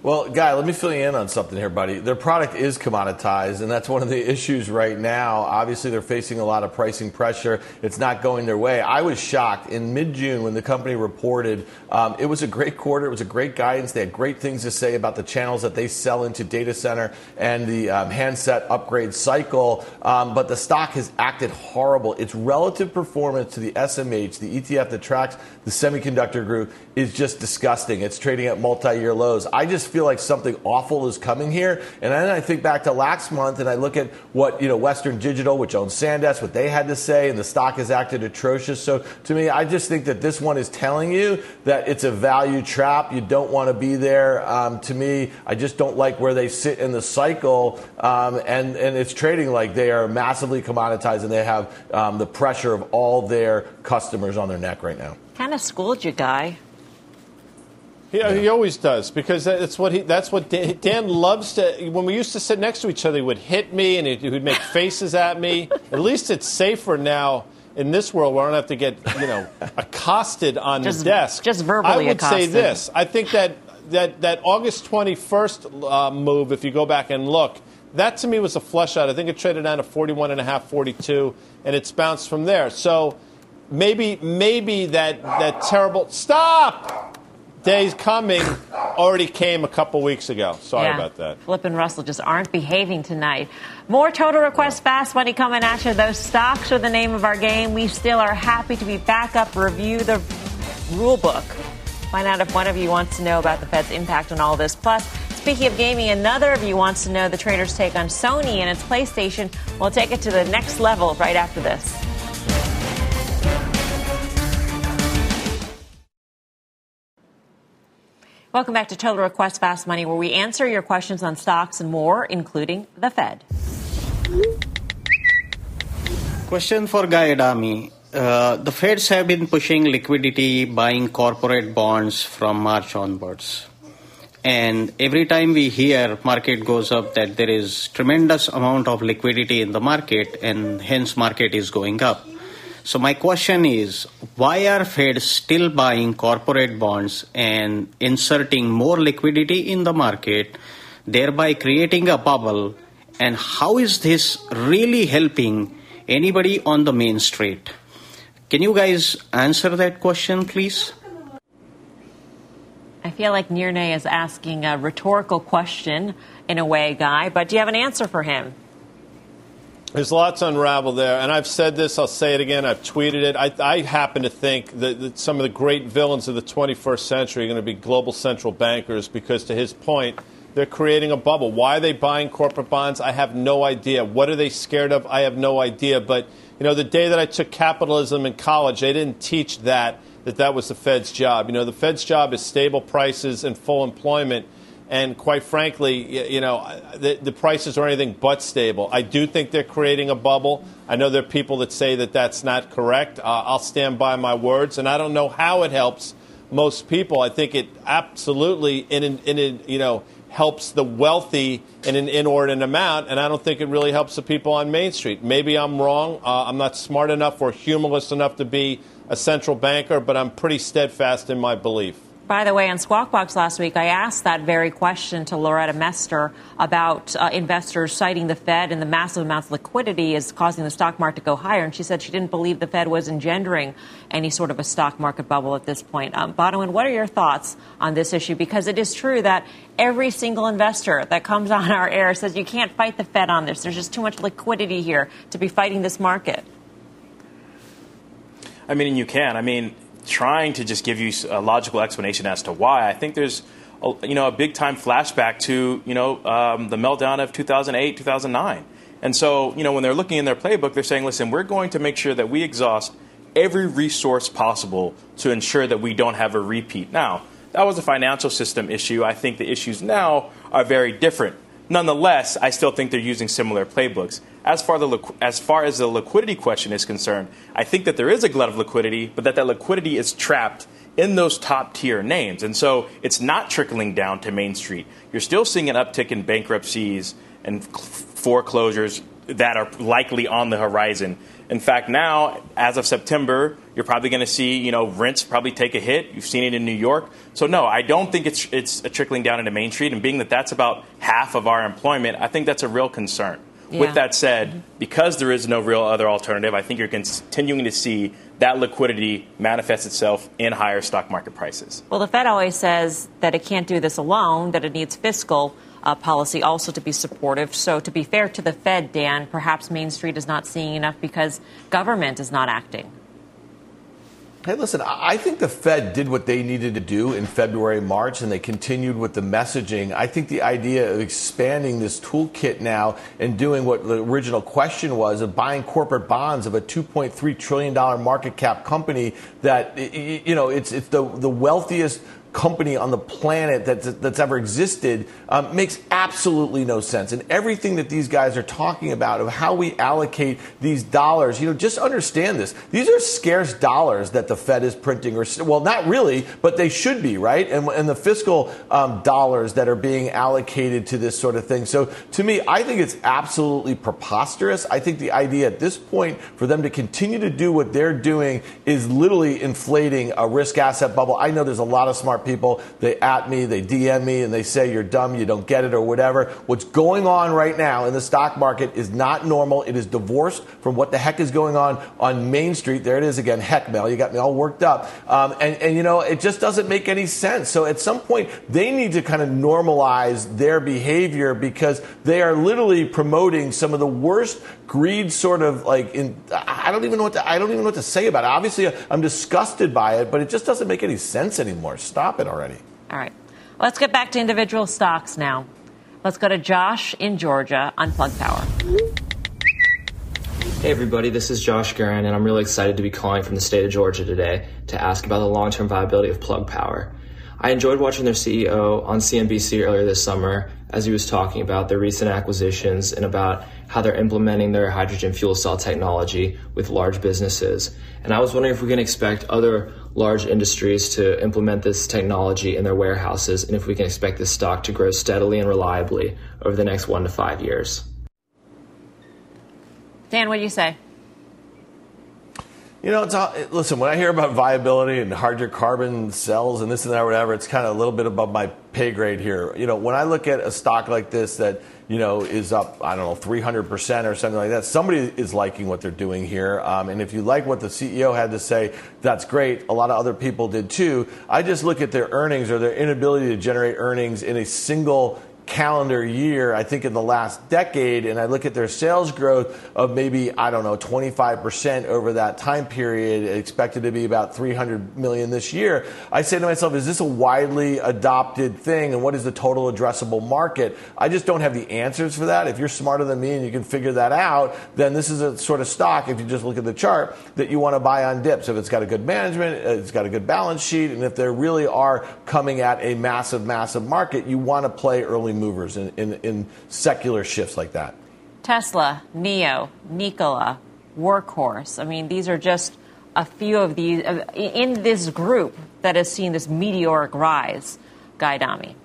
Well, Guy, let me fill you in on something here, buddy. Their product is commoditized, and that's one of the issues right now. Obviously, they're facing a lot of pricing pressure. It's not going their way. I was shocked in mid June when the company reported um, it was a great quarter. It was a great guidance. They had great things to say about the channels that they sell into data center and the um, handset upgrade cycle. Um, but the stock has acted horrible. Its relative performance to the SMH, the ETF that tracks the semiconductor group, is just disgusting. It's trading at multi year lows. I just feel like something awful is coming here. And then I think back to last month and I look at what, you know, Western Digital, which owns SanDisk, what they had to say, and the stock has acted atrocious. So to me, I just think that this one is telling you that it's a value trap. You don't want to be there. Um, to me, I just don't like where they sit in the cycle. Um, and, and it's trading like they are massively commoditized and they have um, the pressure of all their customers on their neck right now. Kind of schooled you, Guy. He, he always does because that's what he. That's what Dan, Dan loves to. When we used to sit next to each other, he would hit me and he would make faces at me. At least it's safer now in this world where I don't have to get you know accosted on Just- the desk. just verbally I would say this. I think that that that August twenty first uh, move, if you go back and look. That to me was a flush out. I think it traded down to 41 and a half, 42, and it's bounced from there. So maybe maybe that that terrible stop days coming already came a couple weeks ago. Sorry Yeah. about that. Flip and Russell just aren't behaving tonight. More total request fast money coming at you. Those stocks are the name of our game. We still are happy to be back up, review the rule book. Find out if one of you wants to know about the Fed's impact on all this. Plus, speaking of gaming, another of you wants to know the trader's take on Sony and its PlayStation. We'll take it to the next level right after this. Welcome back to Total Request Fast Money, where we answer your questions on stocks and more, including the Fed. Question for Guy Adami. Uh, the Feds have been pushing liquidity, buying corporate bonds from March onwards. And every time we hear market goes up, that there is tremendous amount of liquidity in the market, and hence market is going up. So my question is, why are Fed still buying corporate bonds and inserting more liquidity in the market, thereby creating a bubble? And how is this really helping anybody on the main street? Can you guys answer that question, please? I feel like Nirnay is asking a rhetorical question in a way, Guy, but do you have an answer for him? There's lots to unravel there, and I've said this, I'll say it again, I've tweeted it. I, I happen to think that, that, some of the great villains of the 21st century are going to be global central bankers because, to his point, they're creating a bubble. Why are they buying corporate bonds? I have no idea. What are they scared of? I have no idea. But, you know, the day that I took capitalism in college, they didn't teach that that that was the Fed's job. You know, the Fed's job is stable prices and full employment. And quite frankly, you know, the, the, prices are anything but stable. I do think they're creating a bubble. I know there are people that say that that's not correct. Uh, I'll stand by my words, and I don't know how it helps most people. I think it absolutely, in, in, in you know, helps the wealthy in an inordinate amount, and I don't think it really helps the people on Main Street. Maybe I'm wrong. Uh, I'm not smart enough or humorless enough to be a central banker, but I'm pretty steadfast in my belief. By the way, on Squawk Box last week, I asked that very question to Loretta Mester about uh, investors citing the Fed and the massive amounts of liquidity is causing the stock market to go higher. And she said she didn't believe the Fed was engendering any sort of a stock market bubble at this point. Um, Bonawyn, what are your thoughts on this issue? Because it is true that every single investor that comes on our air says you can't fight the Fed on this. There's just too much liquidity here to be fighting this market. I mean, you can. I mean, trying to just give you a logical explanation as to why. I think there's, a, you know, a big time flashback to you know um, the meltdown of 2008, 2009, and so you know when they're looking in their playbook, they're saying, listen, we're going to make sure that we exhaust every resource possible to ensure that we don't have a repeat. Now, that was a financial system issue. I think the issues now are very different. Nonetheless, I still think they're using similar playbooks. As far, the, as far as the liquidity question is concerned, I think that there is a glut of liquidity, but that that liquidity is trapped in those top tier names. And so it's not trickling down to Main Street. You're still seeing an uptick in bankruptcies and foreclosures that are likely on the horizon. In fact, now, as of September, you're probably going to see, you know, rents probably take a hit. You've seen it in New York. So no, I don't think it's it's trickling down into Main Street. And being that that's about half of our employment, I think that's a real concern. Yeah. With that said, because there is no real other alternative, I think you're continuing to see that liquidity manifest itself in higher stock market prices. Well, the Fed always says that it can't do this alone, that it needs fiscal uh, policy also to be supportive. So, to be fair to the Fed, Dan, perhaps Main Street is not seeing enough because government is not acting. Hey, listen, I think the Fed did what they needed to do in February, March, and they continued with the messaging. I think the idea of expanding this toolkit now and doing what the original question was of buying corporate bonds of a $2.3 trillion market cap company that, you know, it's, it's the, the wealthiest company on the planet that's, that's ever existed um, makes absolutely no sense. And everything that these guys are talking about of how we allocate these dollars, you know, just understand this. These are scarce dollars that the Fed is printing, or well, not really, but they should be, right? And, and the fiscal um, dollars that are being allocated to this sort of thing. So to me, I think it's absolutely preposterous. I think the idea at this point for them to continue to do what they're doing is literally inflating a risk asset bubble. I know there's a lot of smart people. They at me, they DM me, and they say you're dumb, you don't get it, or whatever. What's going on right now in the stock market is not normal. It is divorced from what the heck is going on on Main Street. There it is again. Heck, Mel, you got me all worked up. Um, and, and, you know, it just doesn't make any sense. So at some point, they need to kind of normalize their behavior because they are literally promoting some of the worst greed sort of like in I don't even know what to, I don't even know what to say about it. Obviously, I'm disgusted by it, but it just doesn't make any sense anymore. Stop it already. All right. Let's get back to individual stocks now. Let's go to Josh in Georgia on Plug Power. Hey everybody, this is Josh Guerin, and I'm really excited to be calling from the state of Georgia today to ask about the long-term viability of Plug Power. I enjoyed watching their CEO on CNBC earlier this summer as he was talking about their recent acquisitions and about how they're implementing their hydrogen fuel cell technology with large businesses. And I was wondering if we can expect other large industries to implement this technology in their warehouses and if we can expect this stock to grow steadily and reliably over the next one to five years. Dan, what do you say? You know, it's all, listen. When I hear about viability and hydrocarbon cells and this and that, or whatever, it's kind of a little bit above my pay grade here. You know, when I look at a stock like this that you know is up, I don't know, 300 percent or something like that, somebody is liking what they're doing here. Um, and if you like what the CEO had to say, that's great. A lot of other people did too. I just look at their earnings or their inability to generate earnings in a single calendar year, I think in the last decade, and I look at their sales growth of maybe, I don't know, 25% over that time period, expected to be about 300 million this year, I say to myself, is this a widely adopted thing and what is the total addressable market? I just don't have the answers for that. If you're smarter than me and you can figure that out, then this is a sort of stock, if you just look at the chart, that you want to buy on dips. If it's got a good management, it's got a good balance sheet, and if they really are coming at a massive, massive market, you want to play early movers in, in, in secular shifts like that. Tesla, NIO, Nikola, Workhorse. I mean, these are just a few of these uh, in this group that has seen this meteoric rise. Guy Adami.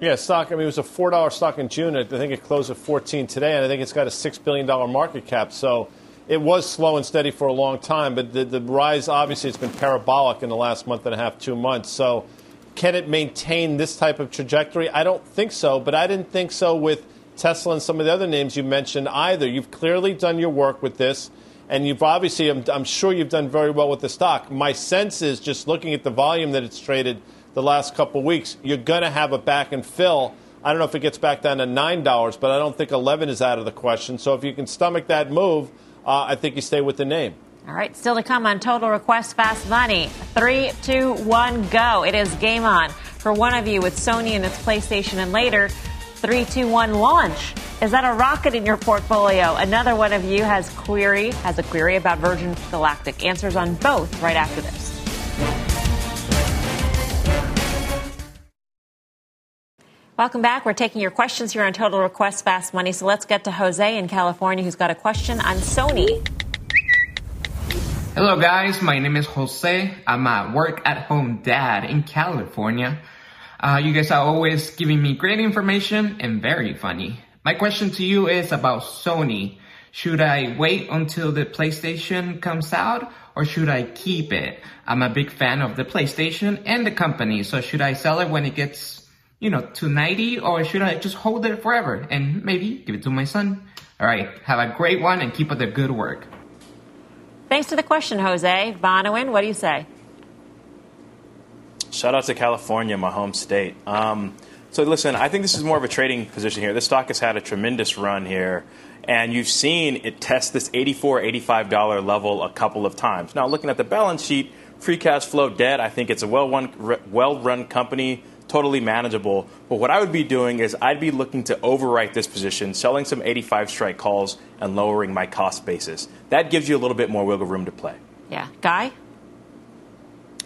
Yeah, stock. I mean, it was a four dollar stock in June. I think it closed at fourteen today, and I think it's got a six billion dollar market cap. So it was slow and steady for a long time, but the, the rise obviously it's been parabolic in the last month and a half, two months. So can it maintain this type of trajectory? I don't think so, but I didn't think so with Tesla and some of the other names you mentioned either. You've clearly done your work with this, and you've obviously, I'm, I'm sure you've done very well with the stock. My sense is just looking at the volume that it's traded the last couple weeks, you're going to have a back and fill. I don't know if it gets back down to $9, but I don't think 11 is out of the question. So if you can stomach that move, uh, I think you stay with the name. All right, still to come on Total Request Fast Money. Three, two, one, go. It is game on for one of you with Sony and its PlayStation, and later, three, two, one, launch. Is that a rocket in your portfolio? Another one of you has query has a query about Virgin Galactic. Answers on both right after this. Welcome back. We're taking your questions here on Total Request Fast Money. So let's get to Jose in California who's got a question on Sony. Hello, guys. My name is Jose. I'm a work at home dad in California. Uh, you guys are always giving me great information and very funny. My question to you is about Sony. Should I wait until the PlayStation comes out or should I keep it? I'm a big fan of the PlayStation and the company, so should I sell it when it gets you know, to 90 or should I just hold it forever and maybe give it to my son? All right. Have a great one and keep up the good work. Thanks for the question, Jose. Bonawyn, what do you say? Shout out to California, my home state. Um, so listen, I think this is more of a trading position here. This stock has had a tremendous run here, and you've seen it test this $84, $85 level a couple of times. Now, looking at the balance sheet, free cash flow, debt, I think it's a well-run, well-run company totally manageable. But what I would be doing is I'd be looking to overwrite this position, selling some 85 strike calls and lowering my cost basis. That gives you a little bit more wiggle room to play. Yeah. Guy?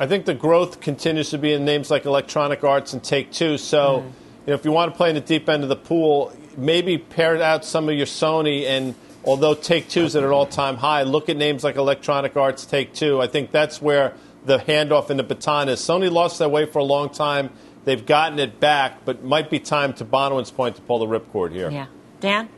I think the growth continues to be in names like Electronic Arts and Take Two. So, mm. you know, if you want to play in the deep end of the pool, maybe pair out some of your Sony and although Take Two's at an all-time high, look at names like Electronic Arts, Take Two. I think that's where the handoff and the baton is. Sony lost their way for a long time. They've gotten it back, but might be time to Bonawyn's point to pull the ripcord here. Yeah. Dan?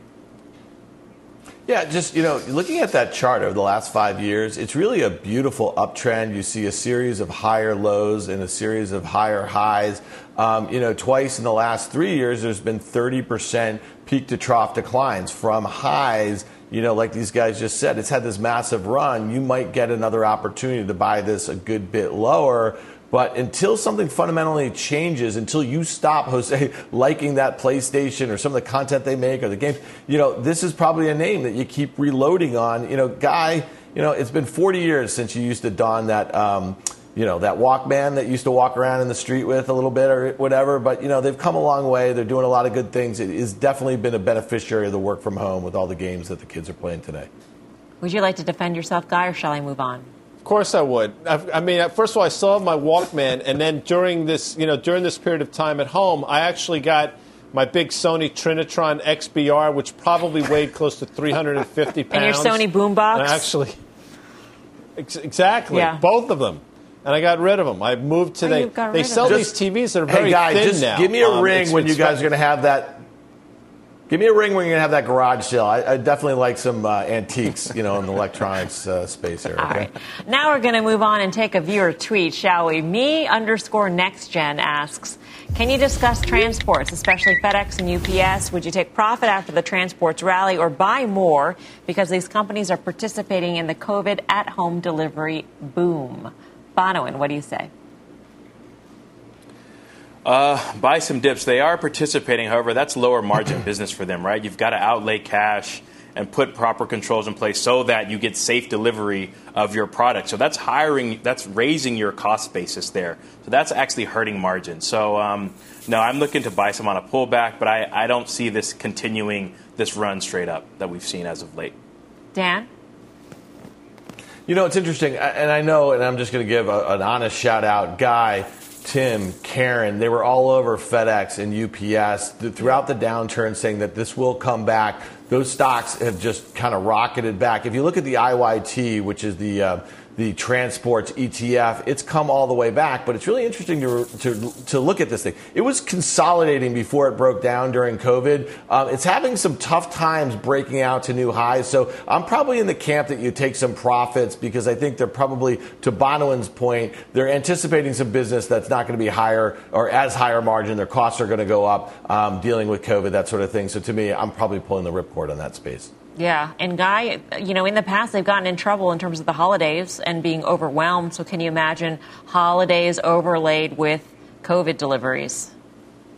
Yeah, just you know, looking at that chart over the last five years, it's really a beautiful uptrend. You see a series of higher lows and a series of higher highs. Um, you know, twice in the last three years, there's been 30% peak to trough declines from highs. You know, like these guys just said, it's had this massive run. You might get another opportunity to buy this a good bit lower. But until something fundamentally changes, until you stop, Jose, liking that PlayStation or some of the content they make or the games, you know, this is probably a name that you keep reloading on. You know, Guy, you know, it's been 40 years since you used to don that. Um, you know that Walkman that used to walk around in the street with a little bit or whatever. But you know they've come a long way. They're doing a lot of good things. It has definitely been a beneficiary of the work from home with all the games that the kids are playing today. Would you like to defend yourself, Guy, or shall I move on? Of course I would. I, I mean, first of all, I still have my Walkman, and then during this, you know, during this period of time at home, I actually got my big Sony Trinitron XBR, which probably weighed close to 350 pounds. And your Sony boombox? Actually, ex- exactly, Yeah. both of them. And I got rid of them. I moved to Oh, they. They sell these TVs that are Hey, very guys, thin just now. give me a Um, ring it's- when you it's guys are going to have that. Give me a ring when you're to have that garage sale. I, I definitely like some uh, antiques, you know, in the electronics uh, space here. Okay? Now we're going to move on and take a viewer tweet, shall we? Me underscore next gen asks, can you discuss transports, especially FedEx and UPS? Would you take profit after the transports rally or buy more because these companies are participating in the COVID at home delivery boom? Bonawyn, what do you say? Uh, buy some dips. They are participating, however, that's lower margin business for them, right? You've got to outlay cash and put proper controls in place so that you get safe delivery of your product. So that's hiring, that's raising your cost basis there. So that's actually hurting margin. So um, no, I'm looking to buy some on a pullback, but I, I don't see this continuing this run straight up that we've seen as of late. Dan? You know, it's interesting, and I know, and I'm just going to give a, an honest shout out. Guy, Tim, Karen, they were all over FedEx and UPS throughout the downturn saying that this will come back. Those stocks have just kind of rocketed back. If you look at the IYT, which is the uh, the transports ETF, it's come all the way back. But it's really interesting to, to, to look at this thing. It was consolidating before it broke down during COVID. Um, it's having some tough times breaking out to new highs. So I'm probably in the camp that you take some profits because I think they're probably, to Bonawyn's point, they're anticipating some business that's not going to be higher or as higher margin. Their costs are going to go up um, dealing with COVID, that sort of thing. So to me, I'm probably pulling the ripcord on that space. Yeah, and Guy, you know, in the past they've gotten in trouble in terms of the holidays and being overwhelmed. So can you imagine holidays overlaid with COVID deliveries?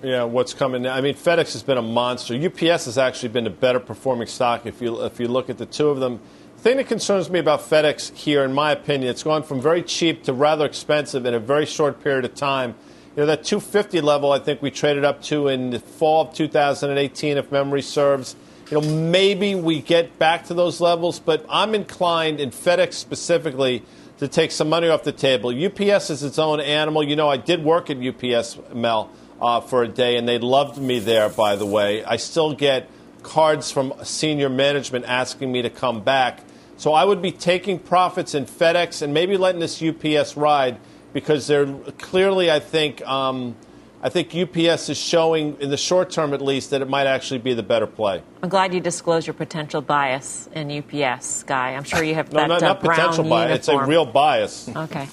Yeah, what's coming? now. I mean, FedEx has been a monster. UPS has actually been a better performing stock if you if you look at the two of them. The thing that concerns me about FedEx here, in my opinion, it's gone from very cheap to rather expensive in a very short period of time. You know, that 250 level, I think we traded up to in the fall of 2018, if memory serves. You know, maybe we get back to those levels, but I'm inclined in FedEx specifically to take some money off the table. UPS is its own animal. You know, I did work at UPS, Mel, uh, for a day, and they loved me there, by the way. I still get cards from senior management asking me to come back. So I would be taking profits in FedEx and maybe letting this UPS ride because they're clearly, I think, um, I think UPS is showing, in the short term at least, that it might actually be the better play. I'm glad you disclosed your potential bias in UPS, Guy. I'm sure you have No, that not, uh, not brown potential bias. It's a real bias. Okay.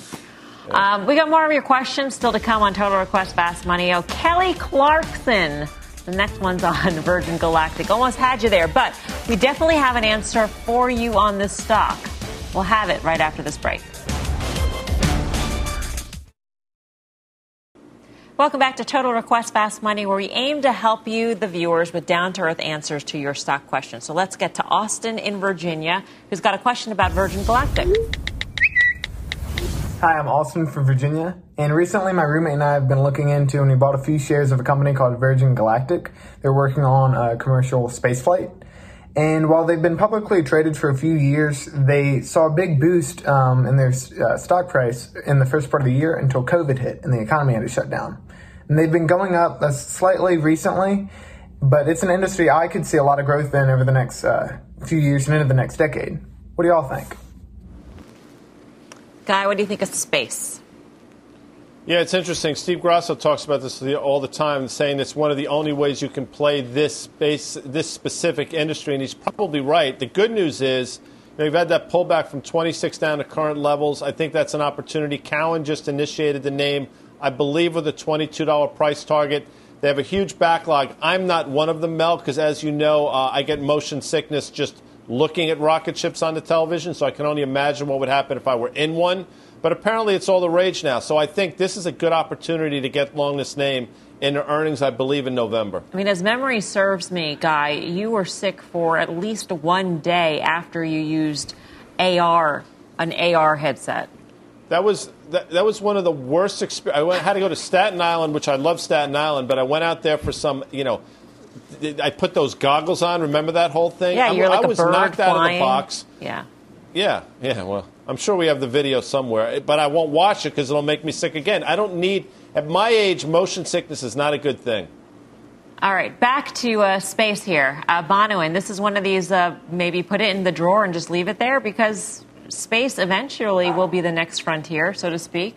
Um, we got more of your questions still to come on Total Request Fast Money. Oh, Kelly Clarkson. The next one's on Virgin Galactic. Almost had you there, but we definitely have an answer for you on this stock. We'll have it right after this break. Welcome back to Total Request Fast Money, where we aim to help you, the viewers, with down to earth answers to your stock questions. So let's get to Austin in Virginia, who's got a question about Virgin Galactic. Hi, I'm Austin from Virginia, and recently my roommate and I have been looking into and we bought a few shares of a company called Virgin Galactic. They're working on a commercial spaceflight. And while they've been publicly traded for a few years, they saw a big boost um, in their uh, stock price in the first part of the year until COVID hit and the economy had to shut down. And they've been going up uh, slightly recently, but it's an industry I could see a lot of growth in over the next uh, few years and into the next decade. What do y'all think? Guy, what do you think of space? Yeah, it's interesting. Steve Grasso talks about this all the time, saying it's one of the only ways you can play this space, this specific industry, and he's probably right. The good news is, you know, you've had that pullback from 26 down to current levels. I think that's an opportunity. Cowen just initiated the name, I believe, with a $22 price target. They have a huge backlog. I'm not one of them, Mel, because as you know, uh, I get motion sickness just looking at rocket ships on the television, so I can only imagine what would happen if I were in one. But apparently, it's all the rage now. So I think this is a good opportunity to get long this name in the earnings, I believe, in November. I mean, as memory serves me, Guy, you were sick for at least one day after you used AR, an AR headset. That was that, that was one of the worst experiences. I went, had to go to Staten Island, which I love Staten Island, but I went out there for some, you know, I put those goggles on. Remember that whole thing? Yeah, I, you're like I a was bird knocked out of the flying. box. Yeah. Yeah, yeah. Well, I'm sure we have the video somewhere, but I won't watch it because it'll make me sick again. I don't need. At my age, motion sickness is not a good thing. All right, back to uh, space here. Uh, Bonawyn, this is one of these, uh, maybe put it in the drawer and just leave it there because space eventually will be the next frontier, so to speak.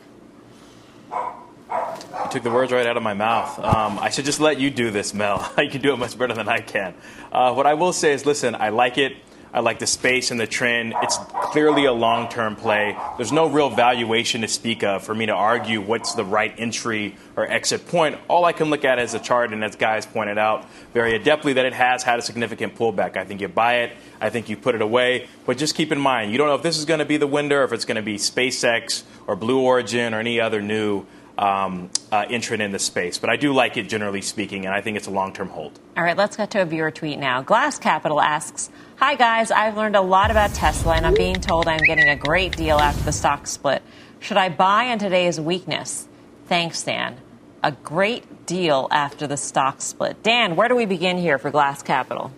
You took the words right out of my mouth. Um, I should just let you do this, Mel. you can do it much better than I can. Uh, what I will say is listen, I like it. I like the space and the trend. It's clearly a long term play. There's no real valuation to speak of for me to argue what's the right entry or exit point. All I can look at is a chart, and as Guy's pointed out very adeptly, that it has had a significant pullback. I think you buy it, I think you put it away, but just keep in mind you don't know if this is going to be the winner, or if it's going to be SpaceX or Blue Origin or any other new um, uh, entrant in the space. But I do like it generally speaking, and I think it's a long term hold. All right, let's get to a viewer tweet now. Glass Capital asks Hi, guys. I've learned a lot about Tesla, and I'm being told I'm getting a great deal after the stock split. Should I buy on today's weakness? Thanks, Dan. A great deal after the stock split. Dan, where do we begin here for Glass Capital?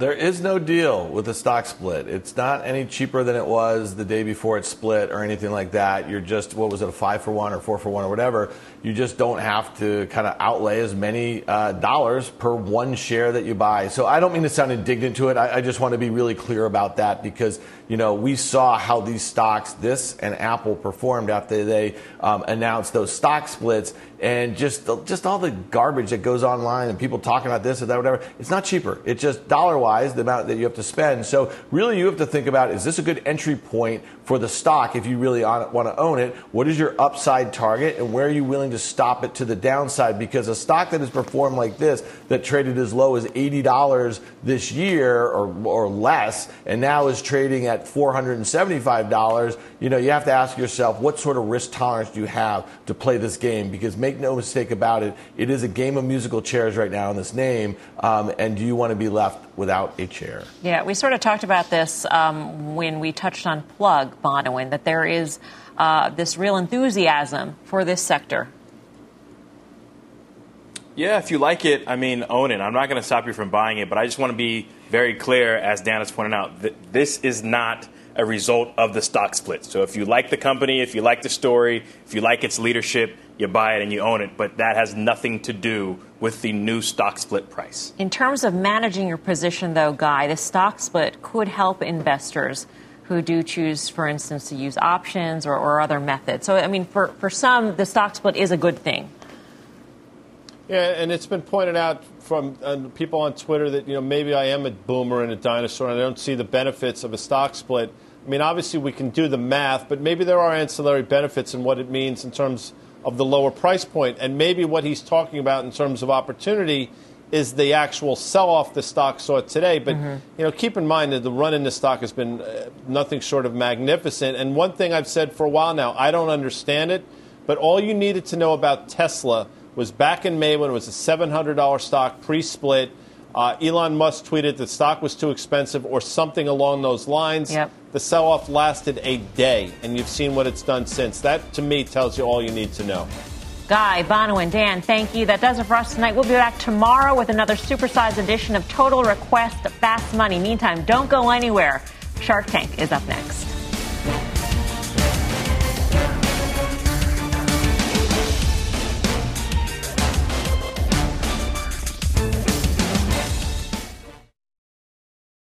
There is no deal with the stock split. It's not any cheaper than it was the day before it split or anything like that. You're just, what was it, a five for one or four for one or whatever. You just don't have to kind of outlay as many uh, dollars per one share that you buy. So I don't mean to sound indignant to it. I, I just want to be really clear about that because, you know, we saw how these stocks, this and Apple, performed after they um, announced those stock splits and just just all the garbage that goes online and people talking about this or that, whatever. It's not cheaper. It's just dollar wise the amount that you have to spend. So really, you have to think about: is this a good entry point for the stock if you really want to own it? What is your upside target, and where are you willing to stop it to the downside? Because a stock that has performed like this, that traded as low as eighty dollars this year or or less, and now is trading at five dollars. You know, you have to ask yourself what sort of risk tolerance do you have to play this game? Because make no mistake about it, it is a game of musical chairs right now in this name. Um, and do you want to be left without a chair? Yeah, we sort of talked about this um, when we touched on Plug, Bonawyn, that there is uh, this real enthusiasm for this sector. Yeah, if you like it, I mean, own it. I'm not going to stop you from buying it, but I just want to be very clear, as Dan has pointed out, this is not a result of the stock split. So if you like the company, if you like the story, if you like its leadership, you buy it and you own it. But that has nothing to do with the new stock split price. In terms of managing your position, though, Guy, the stock split could help investors who do choose, for instance, to use options or, or other methods. So, I mean, for, for some, the stock split is a good thing. Yeah, and it's been pointed out from uh, people on Twitter that you know maybe I am a boomer and a dinosaur, and I don't see the benefits of a stock split. I mean, obviously we can do the math, but maybe there are ancillary benefits in what it means in terms of the lower price point, and maybe what he's talking about in terms of opportunity is the actual sell-off the stock saw today. But mm-hmm. you know, keep in mind that the run in the stock has been uh, nothing short of magnificent. And one thing I've said for a while now, I don't understand it, but all you needed to know about Tesla was back in May when it was a $700 stock pre split. Uh, Elon Musk tweeted the stock was too expensive or something along those lines. Yep. The sell off lasted a day, and you've seen what it's done since. That, to me, tells you all you need to know. Guy, Bono, and Dan, thank you. That does it for us tonight. We'll be back tomorrow with another supersized edition of Total Request Fast Money. Meantime, don't go anywhere. Shark Tank is up next.